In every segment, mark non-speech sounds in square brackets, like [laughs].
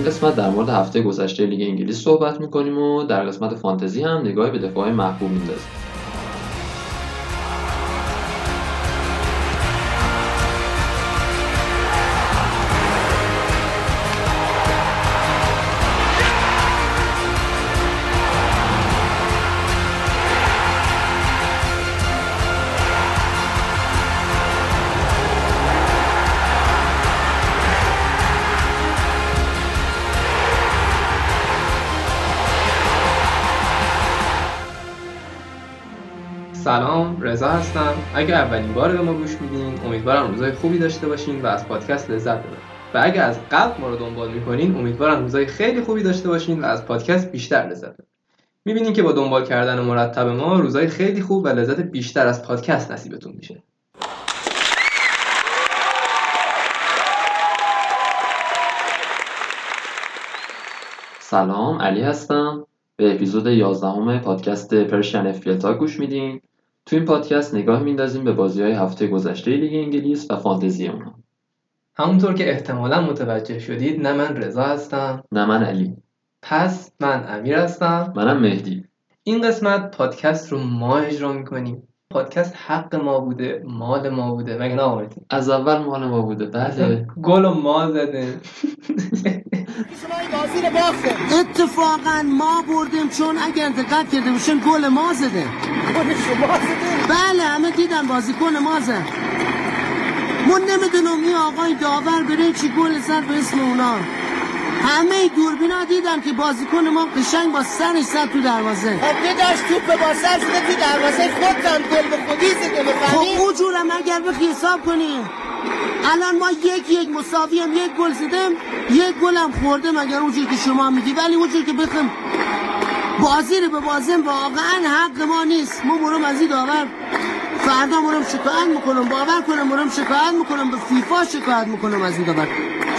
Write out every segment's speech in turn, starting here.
این قسمت در مورد هفته گذشته لیگ انگلیس صحبت می‌کنیم و در قسمت فانتزی هم نگاهی به دفاع محبوب میندازیم. رضا هستم. اگر اولین بار به ما گوش میدین امیدوارم روزای خوبی داشته باشین و از پادکست لذت ببرید و اگر از قلب ما رو دنبال می‌کنین امیدوارم روزای خیلی خوبی داشته باشین و از پادکست بیشتر لذت ببرید می‌بینین که با دنبال کردن مرتب ما روزای خیلی خوب و لذت بیشتر از پادکست نصیبتون میشه. سلام علی هستم. به اپیزود 11 پادکست پرشین اف گوش میدین. تو این پادکست نگاه میندازیم به بازی های هفته گذشته لیگ انگلیس و فانتزی اونها همونطور که احتمالا متوجه شدید نه من رضا هستم. نه من علی. پس من امیر هستم. منم مهدی. این قسمت پادکست رو ما اجرا می‌کنیم. پادکست حق ما بوده مال ما بوده. مگه نه؟ از اول مال ما بوده. بله. [laughs] گل و ما زده. [laughs] اتفاقا ما بردیم چون اگر دقت کرده باشین گل ما زده. بله همه دیدن بازیکن ما زد. من نمی‌دونم این آقای داور بره چی گل زد به اسم اونا. همه دوربینا دیدن که بازیکن ما قشنگ با سرش زد تو دروازه. خب داشت توپ با سر شده تو دروازه خودتان گل به خودی زده خب اونجورم اگر بخی حساب کنیم الان ما یک یک مساوی هم یک گل زدیم یک گل هم خوردیم اگر اونجور که شما میگی ولی اونجور که بخیم بازی رو به بازیم واقعا حق ما نیست. ما برم از این داور. فردا مرم شکایت می‌کنم باور کنم مرم شکایت می‌کنم به فیفا شکایت می‌کنم از این داور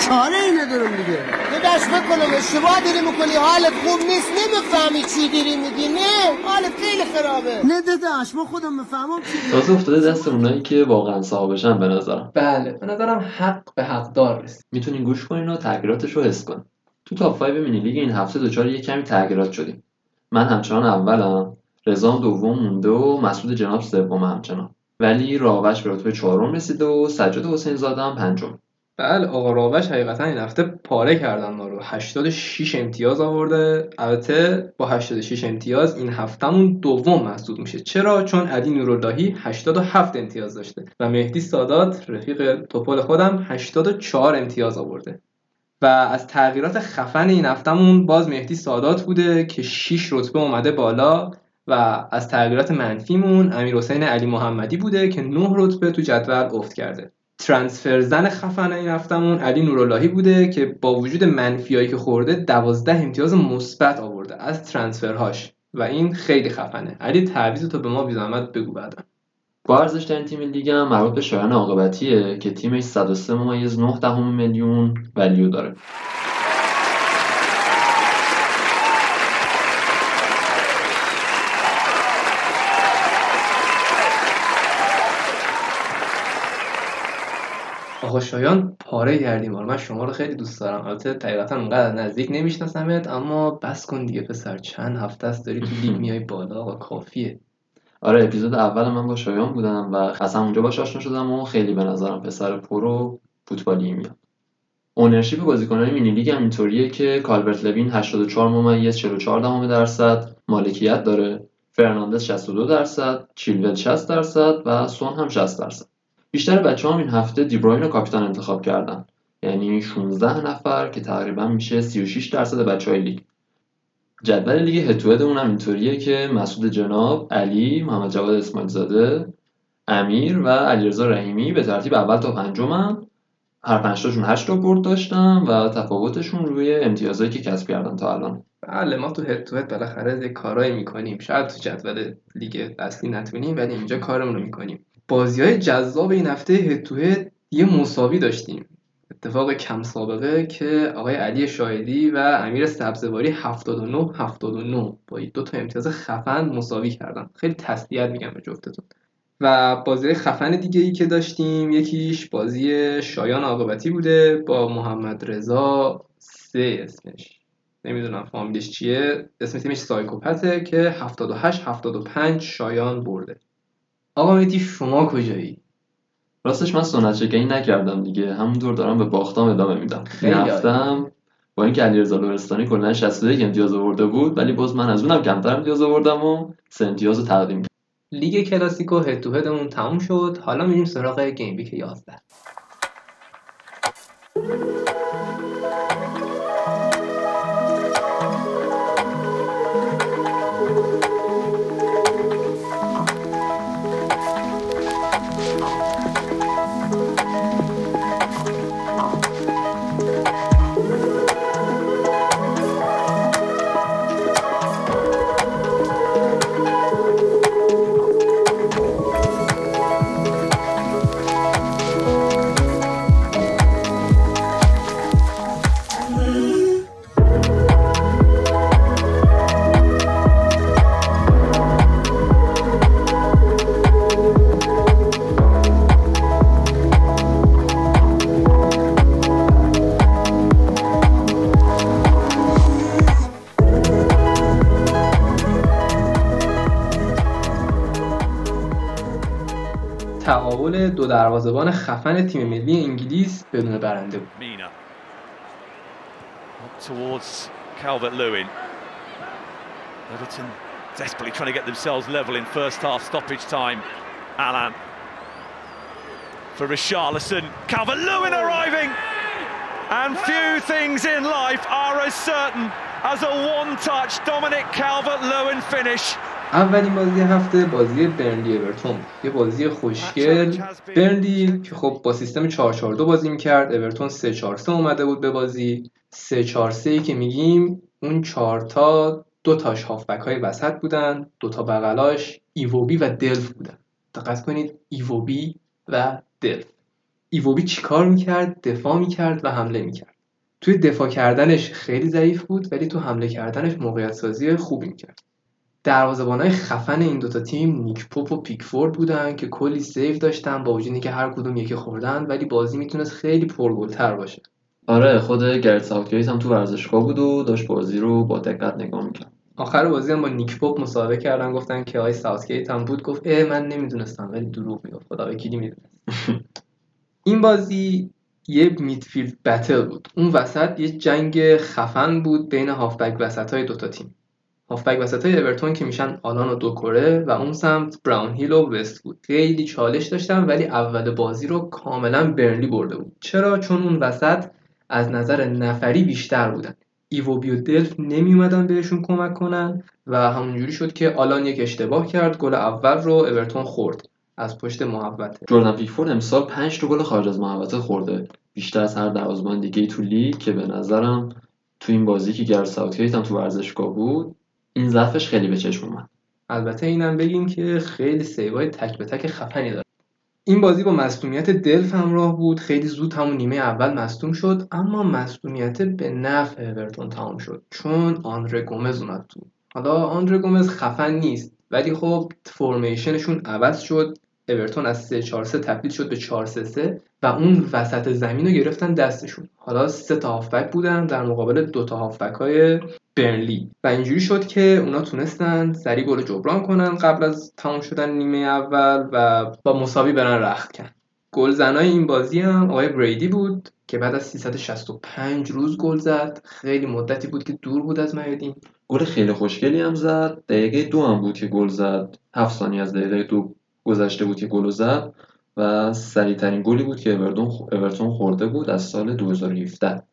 چاره ای ندارم دیگه. داشت بکنم اشتباه داری می‌کنی حالت خوب نیست نمی‌فهمی چی داری میگی نه؟ حالت خیلی خرابه. نه داداش ما خودم می‌فهمم چی تازه افتاده دست اونایی که واقعا صاحبشن به نظرم. بله به نظرم حق به حقدار رسید می‌تونین گوش کنین و تغییراتش رو حس کنین. تو تاپ 5 مینی لیگ این هفته دچار یه کمی تغییرات شدیم. من همچنان اولم. رضام دوم مونده و مسعود جناب سوم همچنان. ولی راوش به رتبه چهارم رسیده و سجاد حسین زاده هم پنجم. بله آقا راوش حقیقتا این هفته پاره کردن ما رو. 86 امتیاز آورده. البته با 86 امتیاز این هفتهمون دوم محسوب میشه. چرا؟ چون علی نوراللهی 87 امتیاز داشته و مهدی سادات رفیق توپل خودم 84 امتیاز آورده. و از تغییرات خفن این هفتهمون باز مهدی سادات بوده که 6 رتبه اومده بالا. و از تغییرات منفیمون امیر حسین علی محمدی بوده که 9 رتبه تو جدول افت کرده. ترانسفر زن خفن این هفتمون علی نوراللهی بوده که با وجود منفیایی که خورده 12 امتیاز مثبت آورده از ترانسفرهاش و این خیلی خفنه. علی تعویض تو به ما بی زحمت بگو بعدا. با ارزشترین تیم لیگ هم مربوط به شایان عاقبتیه که تیمش 103 ممیز 9 دهم میلیون ولیو داره. آقا شایان پاره کردیم. من شما رو خیلی دوست دارم. البته حقیقتا اونقدر نزدیک نمیشناسمت اما بس کن دیگه پسر. چند هفته است داری تو لیگ میای بالا. آقا کافیه. آره اپیزود اول من با شایان بودم و از همونجا باش آشنا شدم و خیلی به نظرم پسر pro فوتبالی میاد. ownership بازیکنان mini league هم اینطوریه که کالبرت لوین 84 ممیز 44 دهم درصد مالکیت داره فرناندز 62 درصد چیلول 60 درصد و سون هم 60 درصد. بیشتر بچه هم این هفته دیبروین رو کاپیتان انتخاب کردن. یعنی 16 نفر که تقریبا میشه 36 درصد بچه های لیگ. جدول لیگ هتوهد اونم اینطوریه که مسعود جناب علی محمد جواد اسماعیل زاده امیر و علیرضا رحیمی به ترتیب اول تا پنجمن هر پنج تاشون 8 تا برد داشتن و تفاوتشون روی امتیازایی که کسب کردن تا الان. بله ما تو هد تو هد بالاخره کارایی می‌کنیم. شاید تو جدول لیگ اصلی نتونیم ولی اینجا کارمون رو می‌کنیم. بازی های جذاب این هفته هد تو هد یه مساوی داشتیم. اتفاق کم سابقه که آقای علی شاهدی و امیر سبزواری 79 79 با دو تا امتیاز خفن مساوی کردن. خیلی تسلیت میگم به جفتتون. و بازی خفن دیگه ای که داشتیم یکیش بازی شایان عاقبتی بوده با محمد رضا سه اسمش. نمی‌دونم فامیلش چیه. اسم تیمش سایکوپته که 78 75 شایان برده. آقا مهدی شما کجایی؟ راستش من سنت شکنی نکردم دیگه. همونطور دارم به باختام ادامه میدم. این هفتم با اینکه علیرضا لرستانی کلا 61 امتیاز آورده بود ولی باز من از اونم کمتر امتیاز آوردم و سه امتیاز رو تقدیم لیگ کلاسیکو هد تو هدمون تموم شد. حالا میریم سراغ گیم ویک 11 دو دروازه‌بان خفن تیم ملی انگلیس بدون برنده بود Mina. Up towards Calvert Lewin. Everton desperately trying to get themselves level in first half stoppage time. Alan. For Richarlison. Calvert Lewin arriving! And few things in life are as certain as a one touch Dominic Calvert Lewin finish. اولین بازی هفته بازی برنلی اورتون. یه بازی خوشگل برنلی که خب با سیستم 442 بازی می‌کرد. اورتون 343 اومده بود به بازی. 343 که میگیم اون چهارتا دو تاش هافبک های وسط بودن. دو تا بغلاش ایووبی و دلف بودن. دقت کنید ایووبی و دلف. ایووبی چیکار می‌کرد؟ دفاع می‌کرد و حمله می‌کرد. توی دفاع کردنش خیلی ضعیف بود ولی تو حمله کردنش موقعیت سازی خوبی می‌کرد. دروازه‌بانای خفن این دوتا تیم نیک پاپ و پیکفورد بودن که کلی save داشتن با وجودی که هر کدوم یکی خوردن ولی بازی می‌تونست خیلی پرگلتر باشه. آره خود گرت ساوتگیت هم تو ورزشگاه بود و داشت بازی رو با دقت نگاه می‌کرد. آخر بازی هم با نیک پاپ مسابقه کردن گفتن که آقای ساوتگیت هم بود گفت اه من نمی‌دونستم ولی دروغ می‌گفت خدا وکیلی می‌دونست [laughs] این بازی یه midfield battle بود. اون وسط یه جنگ خفن بود بین هافبک وسط های دوتا تیم. هافبک وسط های اورتون که میشن آلان و دوکوره و اون سمت براون هیل و وستوود بود. خیلی چالش داشتن ولی اول بازی رو کاملا برنلی برده بود. چرا؟ چون اون وسط از نظر نفری بیشتر بودن. ایوبی و دلف نمی اومدن بهشون کمک کنن و همونجوری شد که آلان یک اشتباه کرد گل اول رو اورتون خورد از پشت محوطه. جردن پیکفورد امسال 5 تا گل خارج از محوطه خورده. بیشتر از هر دروازه‌بان دیگه تو لیگ که به نظرم تو این بازی که گرد ساوتگیت تو ورزشگاه بود این ضعفش خیلی به چشم اومد. البته اینم بگیم که خیلی سیوای تک به تک خفنی داره. این بازی با مصونیت دلف همراه بود. خیلی زود همون نیمه اول مصدوم شد اما مصدومیت به نفع اورتون تمام شد. چون آندره گومز اومد تو. حالا آندره گومز خفن نیست ولی خب فرمیشنشون عوض شد. اورتون از 3 4 3 تبدیل شد به 4 3 3 و اون وسط زمین رو گرفتن دستشون. حالا سه تا هافبک بودن در مقابل دو تا هافبک های برنلی و اینجوری شد که اونا تونستن سریع گل جبران کنن قبل از تمام شدن نیمه اول و با مساوی برن رخت کن گل زنای این بازی هم آقای بریدی بود که بعد از 365 روز گل زد. خیلی مدتی بود که دور بود از میادین گل خیلی خوشگلی هم زد. دقیقه دو هم بود که گل زد. هفت ثانیه از دقیقه دو گذشته بود که گل زد و سریع ترین گلی بود که اورتون خورده بود از سال 2017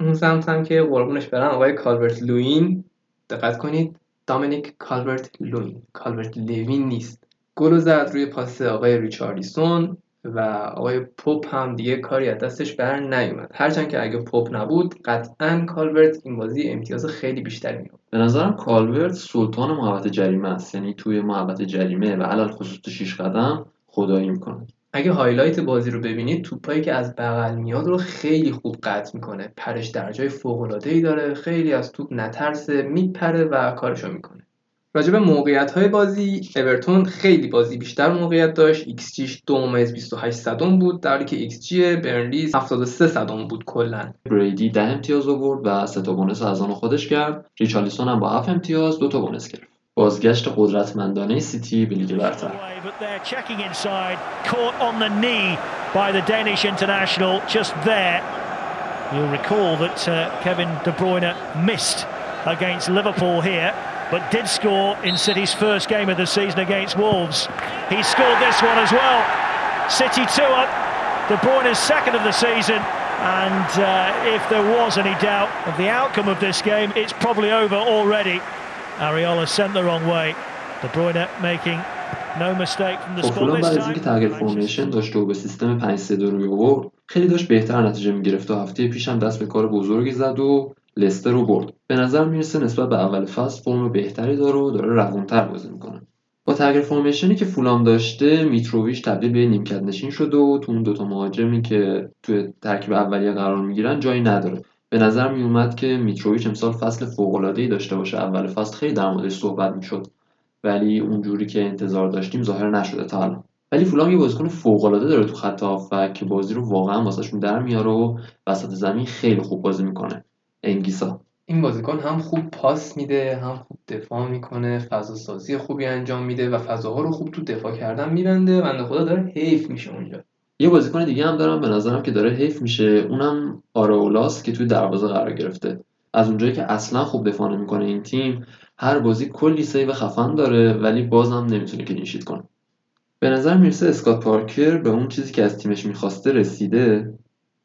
اون سمت هم که قربونش برن آقای کالورت لوین. دقت کنید دامینیک کالورت لوین. کالورت لوین نیست. گل زد روی پاس آقای ریچارلیسون و آقای پاپ هم دیگه کاری از دستش بر نیومد. هرچند که اگه پاپ نبود قطعا کالورت این بازی امتیاز خیلی بیشتری می‌آورد. به نظرم کالورت سلطان محوطه جریمه است. یعنی توی محوطه جریمه و علی‌الخصوص شیش قدم خدایی می‌کنه. اگه highlight بازی رو ببینید توپایی که از بغل میاد رو خیلی خوب قطع می‌کنه. پرش درجای فوق العاده ای داره خیلی از توپ نترسه میپره و کارشو می‌کنه. راجب موقعیت های بازی اورتون خیلی بازی بیشتر موقعیت داشت. XG ش 2.28 صدم بود در حالی که XG برنلی 73 صدم بود کلا. بریدی 10 امتیاز آورد و سه تا bonus از آن خودش کرد. ریچارلیسون هم با 7 امتیاز دو تا bonus گرفت. بازگشت قدرتمندانه سیتی به لیگ برتر You'll recall that uh, Kevin De Bruyne missed against Liverpool here but did score in City's first game of the season against Wolves. He scored this one as well. City 2 up, De Bruyne's second of the season. And uh, if there was any doubt of the outcome of this game, it's probably over already. Ariola sent the wrong way. De Bruyne making no mistake from the spot this time. اینکه تغییر فرمیشن داشت و به سیستم 5 3 2 روی آورد خیلی داشت بهتر نتیجه می‌گرفت و هفته پیشم دست به کار بزرگی زد و لستر رو برد. به نظر می‌رسه نسبت به اول فصل فرم بهتری داره و داره روونتر بازی می‌کنه. با تغییر فرمیشنی که فولام داشته میتروویچ تبدیل به نیمکت نشین شده و تو اون دوتا مهاجمی که توی ترکیب اولیه قرار می‌گیرن جایی نداره. به نظر میومد که میتروویچ امسال فصل فوق داشته باشه. اول فصل خیلی در موردش صحبت می‌شد ولی اونجوری که انتظار داشتیم ظاهر نشده تا الان. ولی فولام یه بازیکن فوق داره تو خط هافک که بازی رو واقعا واسهشون در میاره و وسط زمین خیلی خوب بازی می‌کنه. انگیسا این بازیکن هم خوب پاس میده هم خوب دفاع می‌کنه فضا سازی خوبی انجام میده و فضاها رو خوب تو دفاع کردن میبنده. بنده خدا داره حیف میشه اونجا. یه بازیکن دیگه هم دارم به نظرم که داره حیف میشه. اونم آرئولاس که توی دروازه قرار گرفته. از اونجایی که اصلا خوب دفاع نمی‌کنه این تیم هر بازی کلی save خفن داره ولی بازم نمی‌تونه clean sheet کنه. به نظر می‌رسه اسکات پارکر به اون چیزی که از تیمش می‌خواسته رسیده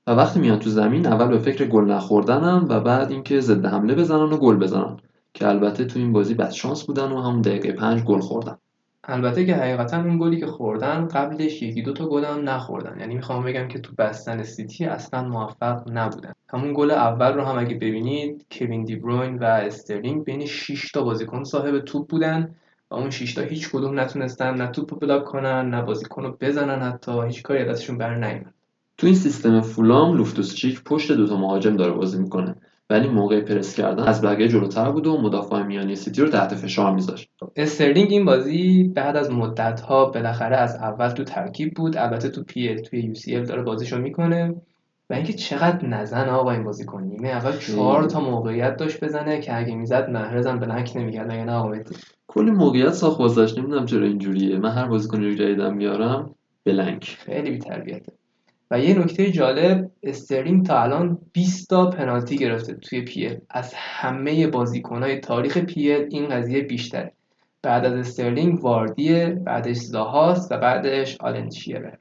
و وقتی میان تو زمین اول به فکر گل نخوردنم و بعد اینکه ضد حمله بزنن و گل بزنن. که البته تو این بازی بد شانس بودن و همون دقیقه پنج گل خوردن. البته که حقیقتا اون گلی که خوردن قبلش یکی دو تا گل هم نخوردن. یعنی می‌خوام بگم که تو بستن سیتی اصلا موفق نبودن. همون گل اول رو هم اگه ببینید کوین دی بروین و استرلینگ بین 6 تا بازیکن صاحب توپ بودن و اون 6 تا هیچ کدوم نتونستن نه توپ block کنن نه بازیکن رو بزنن حتی. هیچ کاری ازشون بر نیومد تو این سیستم فولام لوفتوس چیک پشت دوتا مهاجم داره بازی می‌کنه. ولی موقع پرس کردن از بقیه جلوتر بود و مدافع میانی سیتی رو تحت فشار میذاشت. استرلینگ این بازی بعد از مدت ها بالاخره از اول تو ترکیب بود البته تو PL توی UCL داره بازیشو می‌کنه. و اینکه چقدر نزن آقا این بازی کنیم نیمه اول چهار تا موقعیت داشت بزنه که اگه می‌زد محرزم blank نمی‌کرد مگه نه آقا کلی موقعیت ساخت بازداشت نمی‌دونم چرا اینجوریه. من هر بازیکنی رو جدیدم میارم بلنک. خیلی بی و یه نکته جالب استرلینگ تا الان 20 تا پنالتی گرفته توی پیل از همه بازیکنهای تاریخ پیل این قضیه بیشتره. بعد از استرلینگ واردیه بعدش زاهاست و بعدش آلن شیرر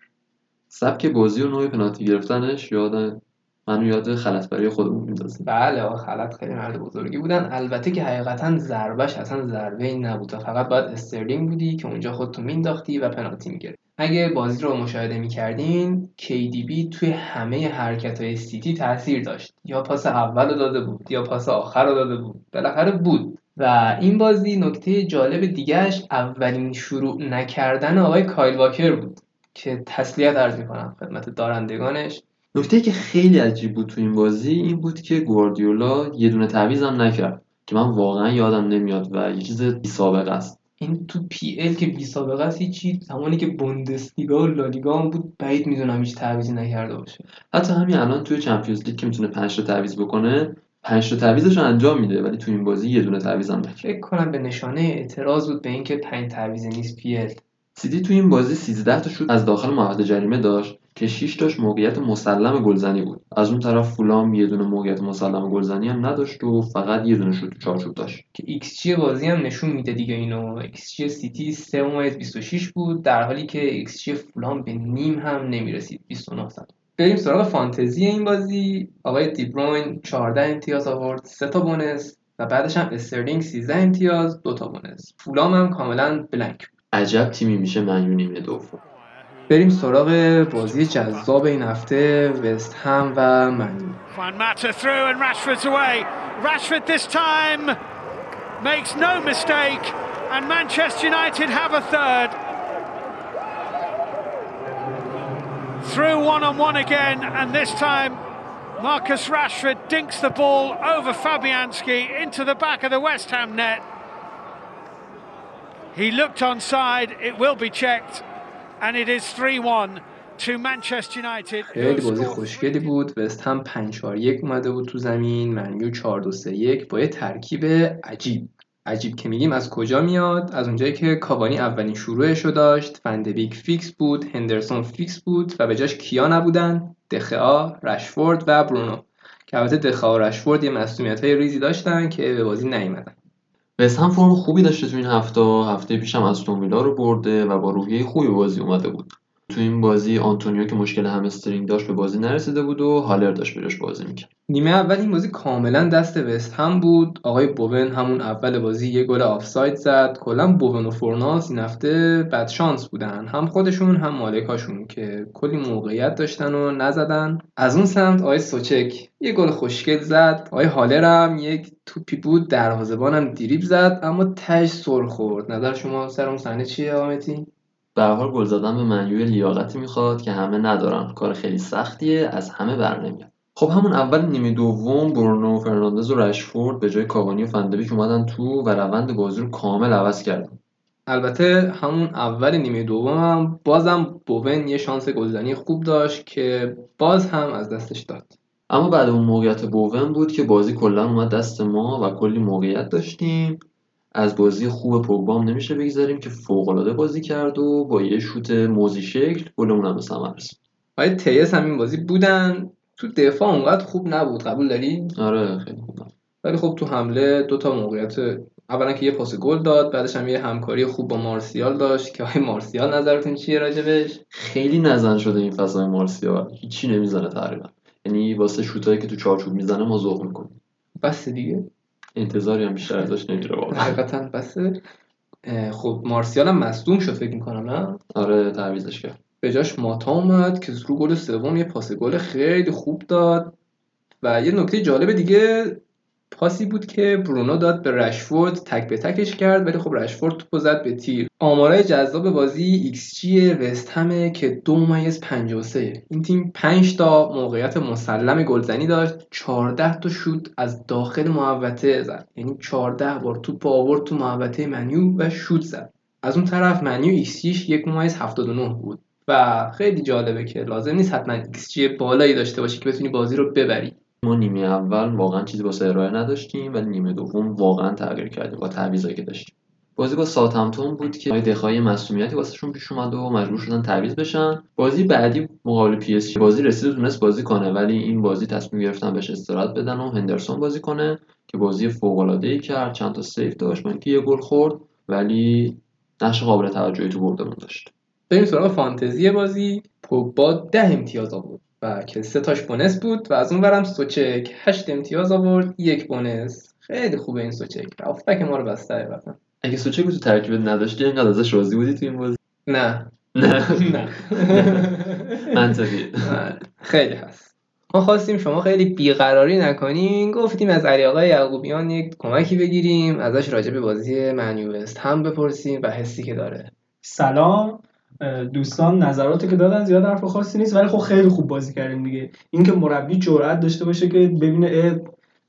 سبک بازی و نوع پنالتی گرفتنش یادم منو یاد خلط برای خودمون میندازه بله خلط خیلی مرد بزرگی بودن. البته که حقیقتا ضربش اصلا ضربه ای نبود. فقط باید استرلینگ بودی که اونجا خودتو مینداختی و پنالتی می‌گرفت اگه بازی رو مشاهده می‌کردین KDB توی همه حرکت های سیتی تاثیر داشت. یا پاس اول رو داده بود یا پاس آخر رو داده بود. بالاخره بود. و این بازی نکته جالب دیگهش اولین شروع نکردن آقای کایل واکر بود که تسلیت عرض می‌کنم خدمت دارندگانش. نکته که خیلی عجیب بود تو این بازی این بود که گواردیولا یه دونه تعویضم نکرد که من واقعا یادم نمیاد و یه چیز بی سابقه است. این تو PL که بی سابقه است چی زمانی که بوندسلیگا و لالیگا هم بود بعید می‌دونم هیچ تعویضی نکرده باشه. حتی همین الان توی Champions League که می‌تونه 5 تا تعویض بکنه 5 تا تعویضش انجام میده ولی تو این بازی یه دونه تعویض هم نکرد فکر کنم به نشانه اعتراض بود به اینکه 5 تعویض نیست PL سیتی تو این بازی 13 تا شوت از داخل محوطه جریمه داشت. که 6 تاش موقعیت مسلم گلزنی بود. از اون طرف فولام یه دونه موقعیت مسلم گلزنی هم نداشت و فقط یه دونه شوت چارچوب داشت. که XG بازی هم نشون میده دیگه اینو. XG سیتی 3.26 بود در حالی که XG فولام به نیم هم نمی‌رسید. 29 بریم سراغ فانتزی این بازی. آقای دیبروین 14 امتیاز آورد 3 تا بونس و بعدش هم استرلینگ 13 امتیاز 2 تا بونس. فولام هم کاملا بلنک عجب تیمی میشه من نیمه دوم بریم سراغ بازی جذاب این هفته وست هم و من through and Rashford's away. Rashford this time makes no mistake and Manchester United have a third. Through one on one again and this time Marcus Rashford dinks the ball over Fabianski into the back of the West Ham net. He looked onside. It will be checked, And it is 3-1 to Manchester United. خیلی بازی خوشگلی بود. وست هم 5 4 1 اومده بود تو زمین. منیو 4 2 3 1 با یه ترکیب عجیب. عجیب که میگیم از کجا میاد؟ از اونجایی که کاوانی اولین شروعش رو داشت فندبیک fix بود. هندرسون fix بود و به جاش کیا نبودن؟ دخا رشفورد و برونو که البته دخیا و رشفورد یه مصدومیت های ریزی داشتن که به بازی نیومدن. وست هم فرم خوبی داشته تو این هفته هفته پیشم از ویلا رو برده و با روحیه خوبی بازی اومده بود. تو این بازی آنتونیو که مشکل همسترینگ داشت به بازی نرسیده بود و هالر داشت بهش بازی می‌کرد. نیمه اول این بازی کاملا دست وست هم بود. آقای بوون همون اول بازی یه گل آفساید زد. کلا بوون و فورنالس این هفته بد شانس بودن. هم خودشون هم مالکاشون که کلی موقعیت داشتن و نزدن. از اون سمت آقای سوچک یه گل خوشگل زد. آقای هالر هم یک توپی بود. دروازه‌بانم دریبل زد. اما تهش سر خورد. نظر شما سر اون صحنه چیه آمتی به حال گل زدن به منیو لیاقتی می‌خواد که همه ندارن. کار خیلی سختیه از همه برنمیاد خب همون اول نیمه دوم برونو فرناندز و رشفورد به جای کاوانی و فندبیک اومدن تو و روند بازی رو کامل عوض کردن. البته همون اول نیمه دوم هم بازم بوون یه شانس گلزنی خوب داشت که باز هم از دستش داد. اما بعد اون موقعیت بوون بود که بازی کلا اومد دست ما و کلی موقعیت داشتیم. از بازی خوب پوگبام نمیشه بگذاریم که فوقالعاده بازی کرد و با یه شوت موزی شکل گلمون هم به ثمر رسید. آقای تیس هم این بازی بودن. تو دفاع اونقدر خوب نبود. قبول داری؟ آره خیلی خوب ولی خب تو حمله دو تا موقعیت اولا که یه پاس گل داد بعدش هم یه همکاری خوب با مارسیال داشت که آقای مارسیال نظرتون چیه راجبش خیلی نزن شده این فضای مارسیال. هیچی نمی‌زنه تقریبا. یعنی واسه شوتایی که تو چارچوب می‌زنه ما ذوق می‌کنیم. بس دیگه. انتظاری هم بیشتر ازش نمیره واقعا. حقیقتا بسه. خب مارسیال هم مصدوم شد فکر می‌کنم نه؟ آره تعویزش کرد. به جاش ماتا اومد که رو گل سوم یه پاس گل خیلی خوب داد و یه نکته جالب دیگه پاسی بود که برونو داد به رشفورد تک به تکش کرد ولی خب رشفورد توپو زد به تیر. آمارای جذاب بازی جی وست همه که دو ممیز 53 این تیم 5 تا موقعیت مسلم گلزنی داشت 14 تا شوت از داخل محوطه زد. یعنی 14 بار توپ آورد تو محوطه منیو و شوت زد. از اون طرف من یو xG ش یک ممیز 79 بود. و خیلی جالبه که لازم نیست حتما ایکس جی بالایی داشته باشی که بتونی بازی رو ببری. ما نیمه اول واقعا چیزی واسه ارائه نداشتیم و نیمه دوم واقعا تغییر کردیم با تعویضایی که داشتیم. بازی با ساوثهمپتون بود که دخیا مصدومیتی واسهشون پیش اومد و مجبور شدن تعویض بشن. بازی بعدی مقابل پی اس جی بازی رسید تونست بازی کنه ولی این بازی تصمیم گرفتن بهش استراحت بدن و هندرسون بازی کنه که بازی فوق العاده ای کرد. چند تا سیف داشت من که یه گل خورد؟ ولی نقش قابل توجهی تو بردمون داشت. بریم سراغ فانتزی بازی. پوگبا ده امتیاز آورد. و که سه تاش بونس بود و از اون برم سوچک هشت امتیاز آورد یک بونس. خیلی خوبه این سوچک آفبک ما رو بسته حقیقتا اگه سوچک تو ترکیبت نداشتی اینقدر ازش راضی بودی تو این بازی؟ نه. نه. [laughs] نه. [laughs] منطقی [laughs] خیلی هست. ما خواستیم شما خیلی بیقراری نکنین. گفتیم از علی آقای یعقوبیان یک کمکی بگیریم ازش راجع به بازی منیوست هم بپرسیم و حسی که داره. سلام. دوستان نظراتی که دادن زیاد حرف خاصی نیست ولی خب خیلی خوب بازی کردیم دیگه. اینکه مربی جرأت داشته باشه که ببینه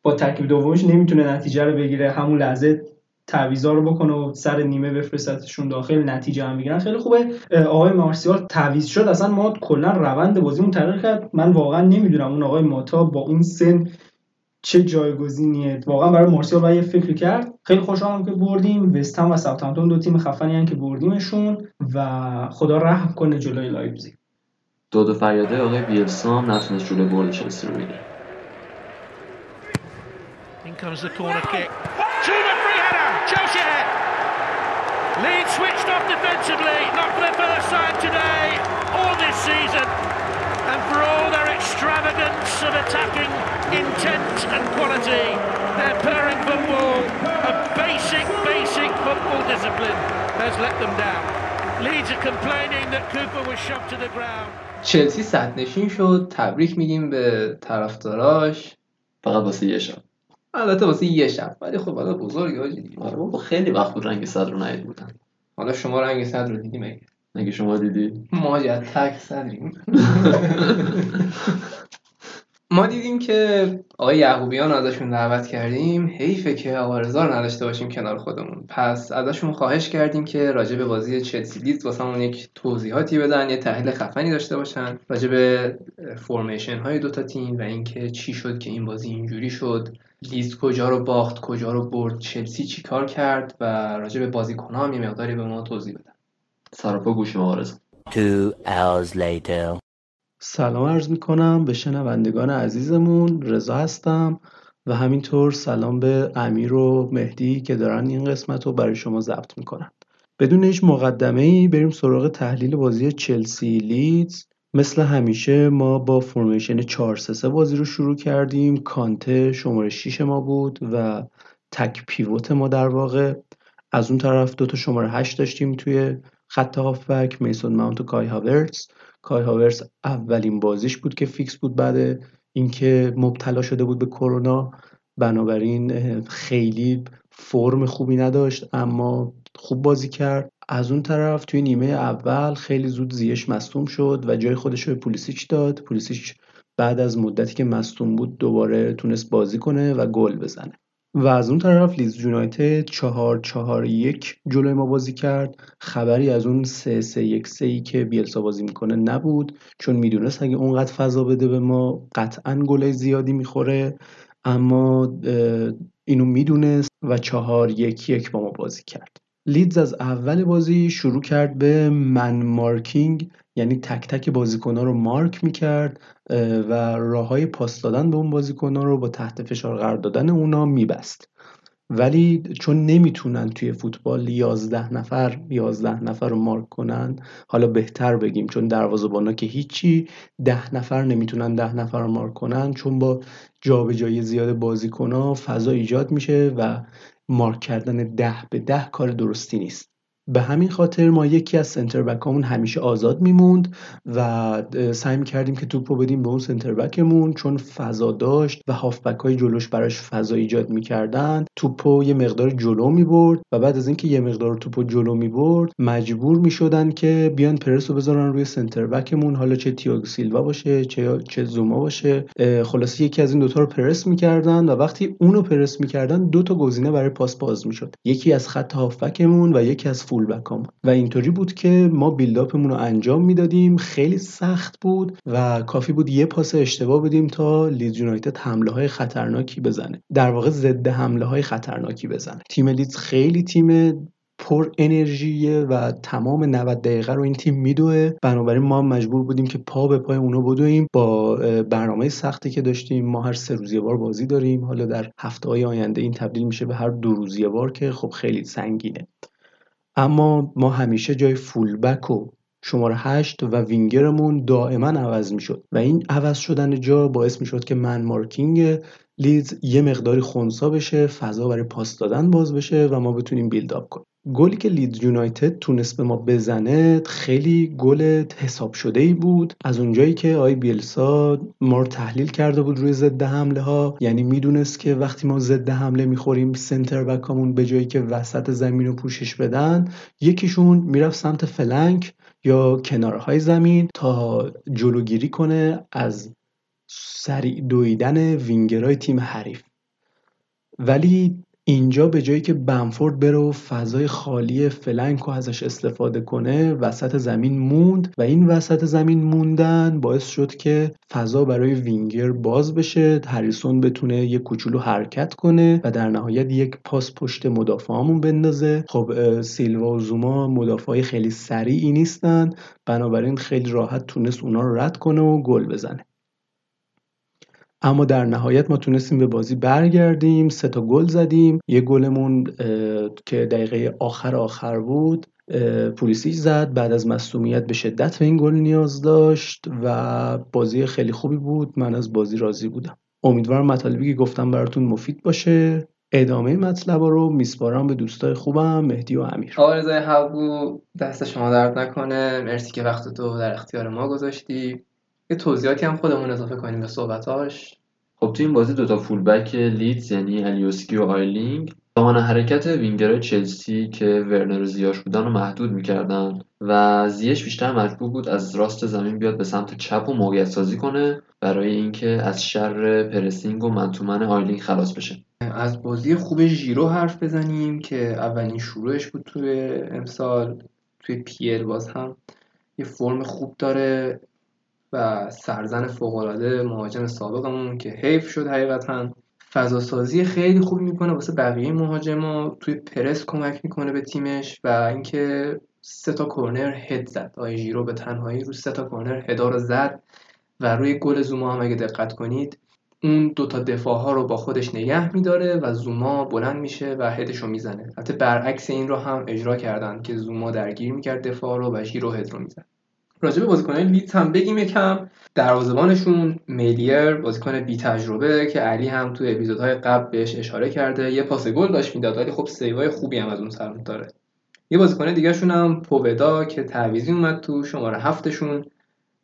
با ترکیب دومش نمی‌تونه نتیجه رو بگیره همون لحظه تعویضا رو بکنه و سر نیمه بفرستتشون داخل نتیجه هم بگیرن خیلی خوبه. آقای مارسیال تعویض شد. اصلا ما کلا روند بازیمون تغییر کرد. من واقعا نمی‌دونم اون آقای ماتا با اون سن چه جایگزینیه. واقعا برای مارسیال باید یه فکر کرد. خیلی خوشحالم که بردیم وستهم و ساوثهامپتون دو تیم خفنی که بردیمشون و خدا رحم کنه جلوی لایپزیگ دو دو فریاده آقای بیلسا هم نتونست جلوی برد چلسی رو بگیره In comes the corner kick. To the free header. Chelsea ahead. Leeds switched off defensively. Not for the first time today or this season. And for all their extravagance of attacking intent and quality, their purring football, a basic, basic football discipline, has let them down. Leeds are complaining that Cooper was shoved to the ground. چلسی صد نشین شد تبریک میگیم به طرفداراش. فقط واسه یه شب. البته واسه یه شب ولی خب حالا بزرگ حاجی آره بابا خیلی وقت بود رنگ صدر رو ندید بودن. حالا شما رنگ صدر رو دیدی مگه؟ مگه شما دیدی؟ ما تک صدریم. [laughs] ما دیدیم که آقای یعقوبیان ازشون دعوت کردیم. حیفه که آقا رضا رو نداشته باشیم کنار خودمون. پس ازشون خواهش کردیم که راجع به بازی چلسی لیدز واسمون یک توضیحاتی بدن یه تحلیل خفنی داشته باشن راجع به فرمیشن های دوتا تیم و اینکه چی شد که این بازی اینجوری شد. لیدز کجا رو باخت کجا رو برد چلسی چی کار کرد و راجع به بازیکن‌ها هم یه مقداری به ما توضیح بدن. سراپا گوش رضا. Two hours later. سلام عرض می کنم به شنوندگان عزیزمون رضا هستم و همینطور سلام به امیر و مهدی که دارن این قسمت رو برای شما ضبط می‌کنن. بدون هیچ مقدمه ای بریم سراغ تحلیل بازی چلسی لیدز. مثل همیشه ما با formation 4 3 بازی رو شروع کردیم. کانته شماره 6 ما بود و تک pivot ما در واقع. از اون طرف دوتا شماره 8 داشتیم توی خط هافبک میسون ماونت و کای هاورتس کای هاورتس اولین بازیش بود که فیکس بود بعد اینکه مبتلا شده بود به کرونا. بنابراین خیلی فرم خوبی نداشت اما خوب بازی کرد. از اون طرف توی نیمه اول خیلی زود زیاش مصدوم شد و جای خودش رو به پولیسیچ داد. پولیسیچ بعد از مدتی که مصدوم بود دوباره تونست بازی کنه و گل بزنه. و از اون طرف لیز یونایتد چهار چهار یک جلوی ما بازی کرد. خبری از اون سه سه یک سه ای که بیلسا بازی می‌کنه نبود چون می‌دونست اگه اونقدر فضا بده به ما قطعا گله زیادی می‌خوره. اما اینو می‌دونست و چهار یک یک با ما بازی کرد. لیدز از اول بازی شروع کرد به من مارکینگ یعنی تک تک بازیکنها رو مارک می‌کرد و راه های پاس دادن به اون بازیکنها رو با تحت فشار قرار دادن اونا میبست. ولی چون نمی‌تونن توی فوتبال 11 نفر 11 نفر رو مارک کنن حالا بهتر بگیم چون دروازه‌بانا که هیچی ده نفر نمی‌تونن ده نفر رو مارک کنن چون با جابجایی زیاد بازیکنها فضا ایجاد میشه و مارک کردن ده به ده کار درستی نیست. به همین خاطر ما یکی از center back امون همیشه آزاد میموند و سعی می‌کردیم که توپ رو بدیم به اون center back مون چون فضا داشت و هافبک های جلوش براش فضا ایجاد می‌کردن. توپ رو یه مقدار جلو می‌برد و بعد از اینکه یه مقدار توپ رو جلو می‌برد مجبور می‌شدن که بیان پرس رو بذارن روی center back مون. حالا چه تیاگو سیلوا باشه چه چه زوما باشه خلاصه یکی از این دوتا رو پرس می‌کردن و وقتی اونو پرس می‌کردن دو تا گزینه برای پاس باز می‌شد. یکی از خط هافبکمون و یکی از full back ام و اینطوری بود که ما build-up مون رو انجام می‌دادیم خیلی سخت بود و کافی بود یه پاس اشتباه بدیم تا لیدز یونایتد حمله های خطرناکی بزنه. در واقع ضد حمله های خطرناکی بزنه. تیم لیدز خیلی تیم پر انرژیه و تمام 90 دقیقه رو این تیم میدوه. بنابراین ما مجبور بودیم که پا به پای اونو بدویم. با برنامه سختی که داشتیم ما هر سه روزیه بار بازی داریم. حالا در هفته های آینده این تبدیل میشه به هر دو روزیه بار که خب خیلی سنگینه. اما ما همیشه جای فولبک و شماره هشت و وینگرمون دائما عوض می‌شد. و این عوض شدن جا باعث می‌شد که من مارکینگ لیدز یه مقداری خونسا بشه فضا برای پاس دادن باز بشه و ما بتونیم build کنیم. گلی که لیدز یونایتد تونست به ما بزنه خیلی گل حساب شده ای بود. از اونجایی که آقای بیلسا ما رو تحلیل کرده بود روی ضد حمله ها یعنی می‌دونست که وقتی ما ضد حمله می‌خوریم center back امون به جایی که وسط زمین رو پوشش بدن یکیشون می‌رفت سمت flank یا کنارهای زمین تا جلوگیری کنه از سریع دویدن وینگرهای تیم حریف. ولی اینجا به جایی که بمفورد بره و فضای خالی flank رو ازش استفاده کنه وسط زمین موند و این وسط زمین موندن باعث شد که فضا برای وینگر باز بشه هریسون بتونه یه کوچولو حرکت کنه و در نهایت یک پاس پشت مدافعامون بندازه. خب سیلوا و زوما مدافعای خیلی سریعی نیستن بنابراین خیلی راحت تونست اونا رو رد کنه و گل بزنه. اما در نهایت ما تونستیم به بازی برگردیم سه تا گل زدیم. یه گلمون که دقیقه آخر آخر بود پولیسیش زد. بعد از مصومیت به شدت به این گل نیاز داشت و بازی خیلی خوبی بود. من از بازی راضی بودم. امیدوارم مطالبی که گفتم براتون مفید باشه. ادامه مطلب رو میسپارم به دوستای خوبم مهدی و امیر. آقا رضای حقو دست شما درد نکنه. مرسی که وقت تو در اختیار ما گذاشتی. یه توضیحاتی هم خودمون اضافه کنیم به صحبتاش. خب تو این بازی دوتا full back لیدز یعنی آلیوسکی و آیلینگ زمان حرکت وینگرهای چلسی که ورنر و زیاش بودن رو محدود می‌کردن و زیاش بیشتر مجبور بود از راست زمین بیاد به سمت چپ و موقعیت سازی کنه برای اینکه از شر pressing و man-to-man آیلینگ خلاص بشه. از بازی خوب ژیرو حرف بزنیم که اولین شروعش بود توی امسال. توی پیل باز هم یه فرم خوب داره. و سرزن فوقالعاده مهاجم سابقمون که حیف شد حقیقتا. فضا سازی خیلی خوب می‌کنه واسه بقیه مهاجما. توی پرس کمک می‌کنه به تیمش و اینکه سه تا کرنر هد زد. آی ژیرو به تنهایی رو سه تا کرنر هدا رو زد و روی گل زوما هم اگه دقت کنید اون دوتا دفاع ها رو با خودش نگه میداره و زوما بلند میشه و هدش رو می‌زنه. حتی برعکس این رو هم اجرا کردن که زوما درگیر می‌کرد دفاع رو و ژیرو هد رو میزن راجع به بازیکنان لیدز هم بگیم یکم. دروازه‌بانشون میلیر بازیکن بی تجربه که علی هم تو اپیزودهای قبل بهش اشاره کرده. یه پاس گل داشت می‌داد ولی خب سیوای خوبی هم از اون سر داره. یه بازیکن دیگه شون هم پوودا که تعویزی اومد تو شماره هفتشون.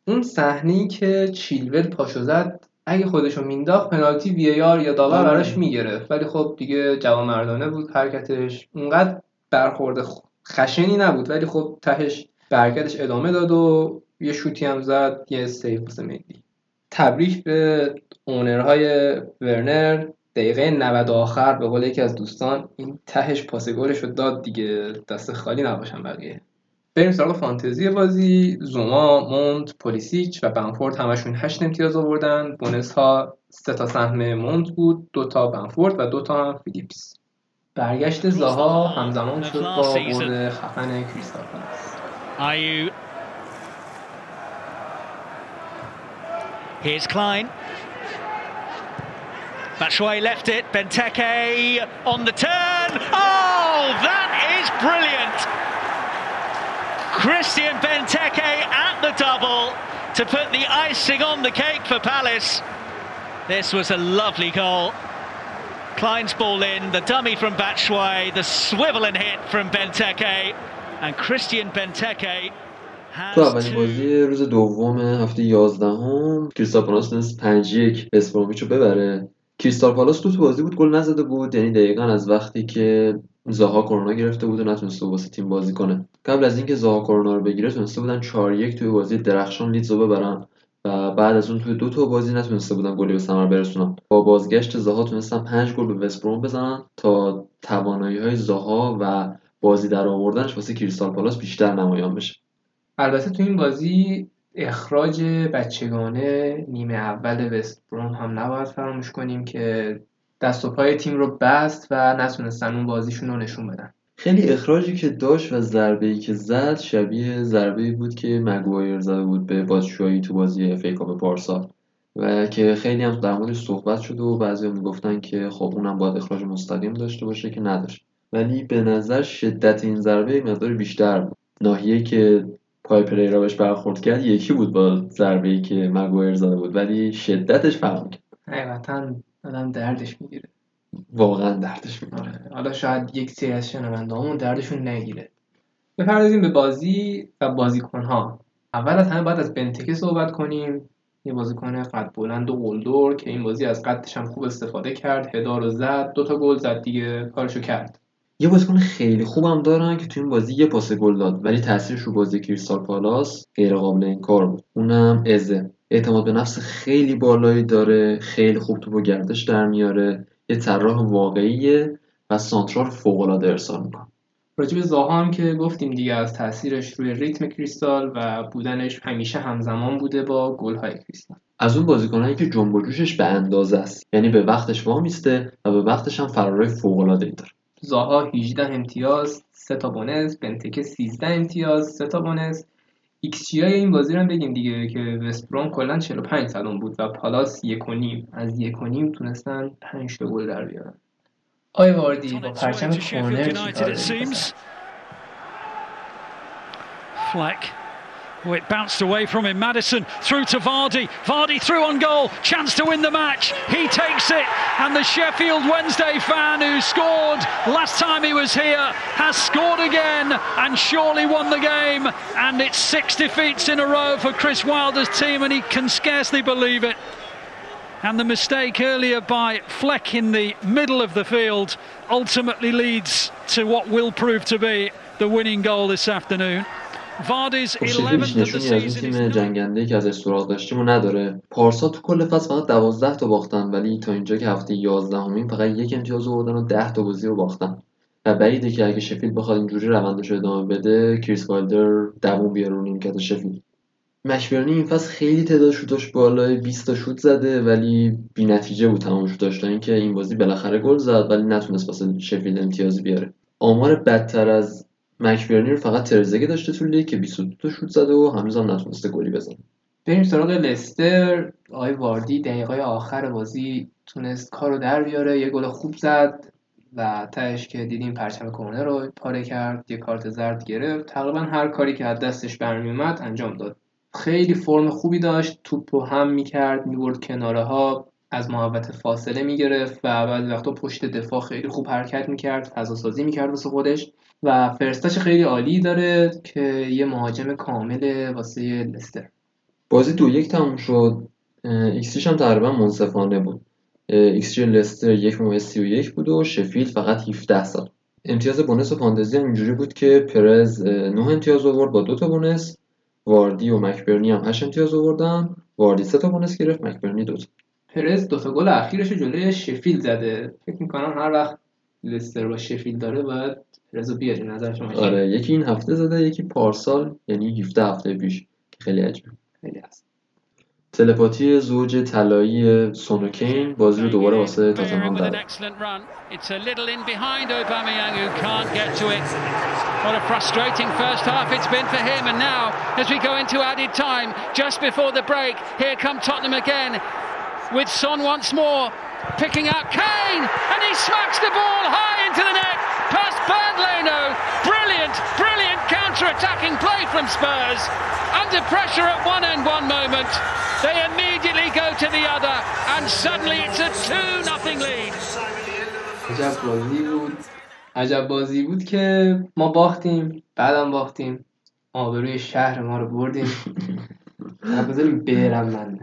اون صحنه که چیلول پاشو زد اگه خودشو مینداخت پنالتی وی آر یا داور براش می‌گرفت. ولی خب دیگه جوان مردانه بود حرکتش. اونقدر برخورد خشنی نبود ولی خب تهش برگردش ادامه داد و یه شوتی هم زد یه سیف واسه ملی تبریک به اونرهای ورنر. دقیقه 90 آخر به قول یکی از دوستان این تهش پاس گلش رو داد دیگه. دست خالی نباشن بقیه. بریم سراغ فانتزی بازی. زوما مونت پولیسیچ و بنفورد همشون 8 امتیاز آوردن. بونس ها سه تا سهم مونت بود دو تا بنفورد و دو تا هم فیلیپس. برگشت زاها همزمان شد با برد خفن کریستال Ayu. Here's Klein. Batshuayi left it. Benteke on the turn. Oh, that is brilliant. Christian Benteke at the double to put the icing on the cake for Palace. This was a lovely goal. Klein's ball in, the dummy from Batshuayi, the swivel and hit from Benteke. And Christian Benteke تو اولین بازی روز دوم هفته 11 هم کریستال پالاس تونست 5 1 اسپرومیچ رو ببره. کریستال پالاس تو تو بازی بود گل نزده بود. یعنی دقیقا از وقتی که زاها کرونا گرفته بود و نتونسته واسه تیم بازی کنه. قبل از اینکه زاها کرونا رو بگیره تونسته بودن 4 1 توی بازی درخشان لیدز رو ببرن. و بعد از اون توی دو تا بازی نتونسته بودن گلی به ثمر برسونن. با بازگشت زاها تونستن 5 گل به وستبروم بزنن تا توانایی های زاها و بازی در آوردنش واسه کریستال پالاس بیشتر نمایان بشه. البته تو این بازی اخراج بچگانه نیمه اول وست بروم هم نباید فراموش کنیم که دست و پای تیم رو بست و نتونستن اون بازیشون رو نشون بدن. خیلی اخراجی که داشت و ضربه ای که زد شبیه ضربه بود که مگوایر زده بود به بازشویی تو بازی فیکاپ پارسال و که خیلی هم در موردش صحبت شده و بعضی هم می‌گفتن که خب اونم باید اخراج مستقیم داشته باشه که نداشت. ولی به نظر شدت این ضربه مقدار بیشتر بود. ناحیه که پای پریرا بهش برخورد کرد یکی بود با ضربه ای که مگوایر زده بود ولی شدتش فرق کرد. حقیقتا آدم دردش می‌گیره. واقعا دردش می‌گیره. آره. حالا شاید یک سری از شنوندهامون دردشون نگیره. بپردازیم به بازی و بازیکنها. اول از همه باید از بنتکه صحبت کنیم. یه بازیکن قد بلند و قلدر که این بازی از قدش هم خوب استفاده کرد. هدا رو زد. دوتا گل زد دیگه. کارشو کرد. یه بازیکن خیلی خوبم دارن که تو این بازی یه پاس گل داد ولی تاثیرش رو بازی کریستال پالاس غیر قابل انکار بود. اونم ازه. اعتماد به نفس خیلی بالایی داره خیلی خوب تو با گردش در میاره. یه طراح واقعیه و سانترای فوق العاده ارسال می‌کنه. راجب زاها هم که گفتیم دیگه از تاثیرش روی ریتم کریستال و بودنش همیشه همزمان بوده با گل‌های کریستال. از اون بازیکنایی که جنب و جوشش به اندازه است. یعنی به وقتش وامیسته و به وقتش هم فرارای فوق العاده داره. زاها 18 امتیاز 3 تا bonus بنتکه 13 امتیاز 3 تا bonus xG این بازی رو هم بگیم دیگه که وستبروم کلا 45 صدم بود و پالاس یک و نیم. از یک و نیم تونستن 5 تا گل در بیارن. آی واردی با پرچم کورنر چیکار Fleck Oh, it bounced away from him. Madison through to Vardy. Vardy through on goal. Chance to win the match. He takes it. And the Sheffield Wednesday fan who scored last time he was here has scored again and surely won the game. And it's six defeats in a row for Chris Wilder's team, and he can scarcely believe it. And the mistake earlier by Fleck in the middle of the field ultimately leads to what will prove to be the winning goal this afternoon. خب شکلی 11th هیچ of the نشونی از is تیم جنگنده که ازش سراغ داشتیم و نداره. پارسا تو کل فصل فقط 12 تا باختن ولی تا اینجا که هفته 11 همین فقط یک امتیاز آوردن و 10 تا بازی رو باختن. و بعیده که اگه شفیل بخواد اینجوری روندش رو ادامه بده کریس وایلدر دووم بیاره رو نیمکت شفیل مشبرنی این فصل خیلی تعداد شوتاش بالای 20 تا شوت زده ولی بی نتیجه بود تمام شوتاش تا اینکه این بازی بالاخره گل زد ولی نتونست واسه شفیل امتیازی بیاره. آمار بدتر از مکبرنی رو فقط ترزگه داشته تو لیگ که 22 تا شوت زده و هنوز هم نتونسته گلی بزنه. بریم سراغ لستر. آقای واردی دقیقه آخر بازی تونست کارو در بیاره. یه گل خوب زد و تهش که دیدیم پرچم کورنر رو پاره کرد. یه کارت زرد گرفت. تقریبا هر کاری که از دستش برمیومد انجام داد. خیلی فرم خوبی داشت. توپ رو حمل می‌کرد می‌برد کناره ها از محوطه فاصله می‌گرفت و بعضی وقتا پشت دفاع خیلی خوب حرکت می‌کرد. فضا سازی می‌کرد واسه خودش. و first touch ش خیلی عالی داره که یه مهاجم کامل واسه لستر. بازی دو یک تموم شد. ایکسیش هم تقریبا منصفانه بود. ایکس جی لستر یک ممیز سی و یک بود و شفیل فقط 17 صدم. امتیاز bonus و فانتزی هم اینجوری بود که پرز 9 امتیاز آورد با دو تا bonus. واردی و مکبرنی هم 8 امتیاز آوردن. واردی سه تا بونس گرفت مکبرنی دو تا. پرز دو تا گل اخیرش جلوی شفیل زده. فکر می‌کنم هر وقت لستر با شفیل داره بعد رضا بیاد نظر شما. آره یکی این هفته زده یکی پارسال یعنی 17 هفته پیش. خیلی عجب خیلی هست تلپاتی زوج طلایی سونوکین بازی رو دوباره واسه تاتنهام داد. What a frustrating first half it's been for him. And now, as we go into added time, just before the break, here come Tottenham again with Son once more. picking out Kane, and he smacks the ball high into the net past Bernd Leno. Brilliant, brilliant counter-attacking play from Spurs. Under pressure at one end one moment, they immediately go to the other, and suddenly it's a 2 nothing lead. عجب بازی بود عجب بازی بود که ما باختیم بعدم باختیم آبروی شهر ما رو بردیم نه [laughs] بذاریم برم من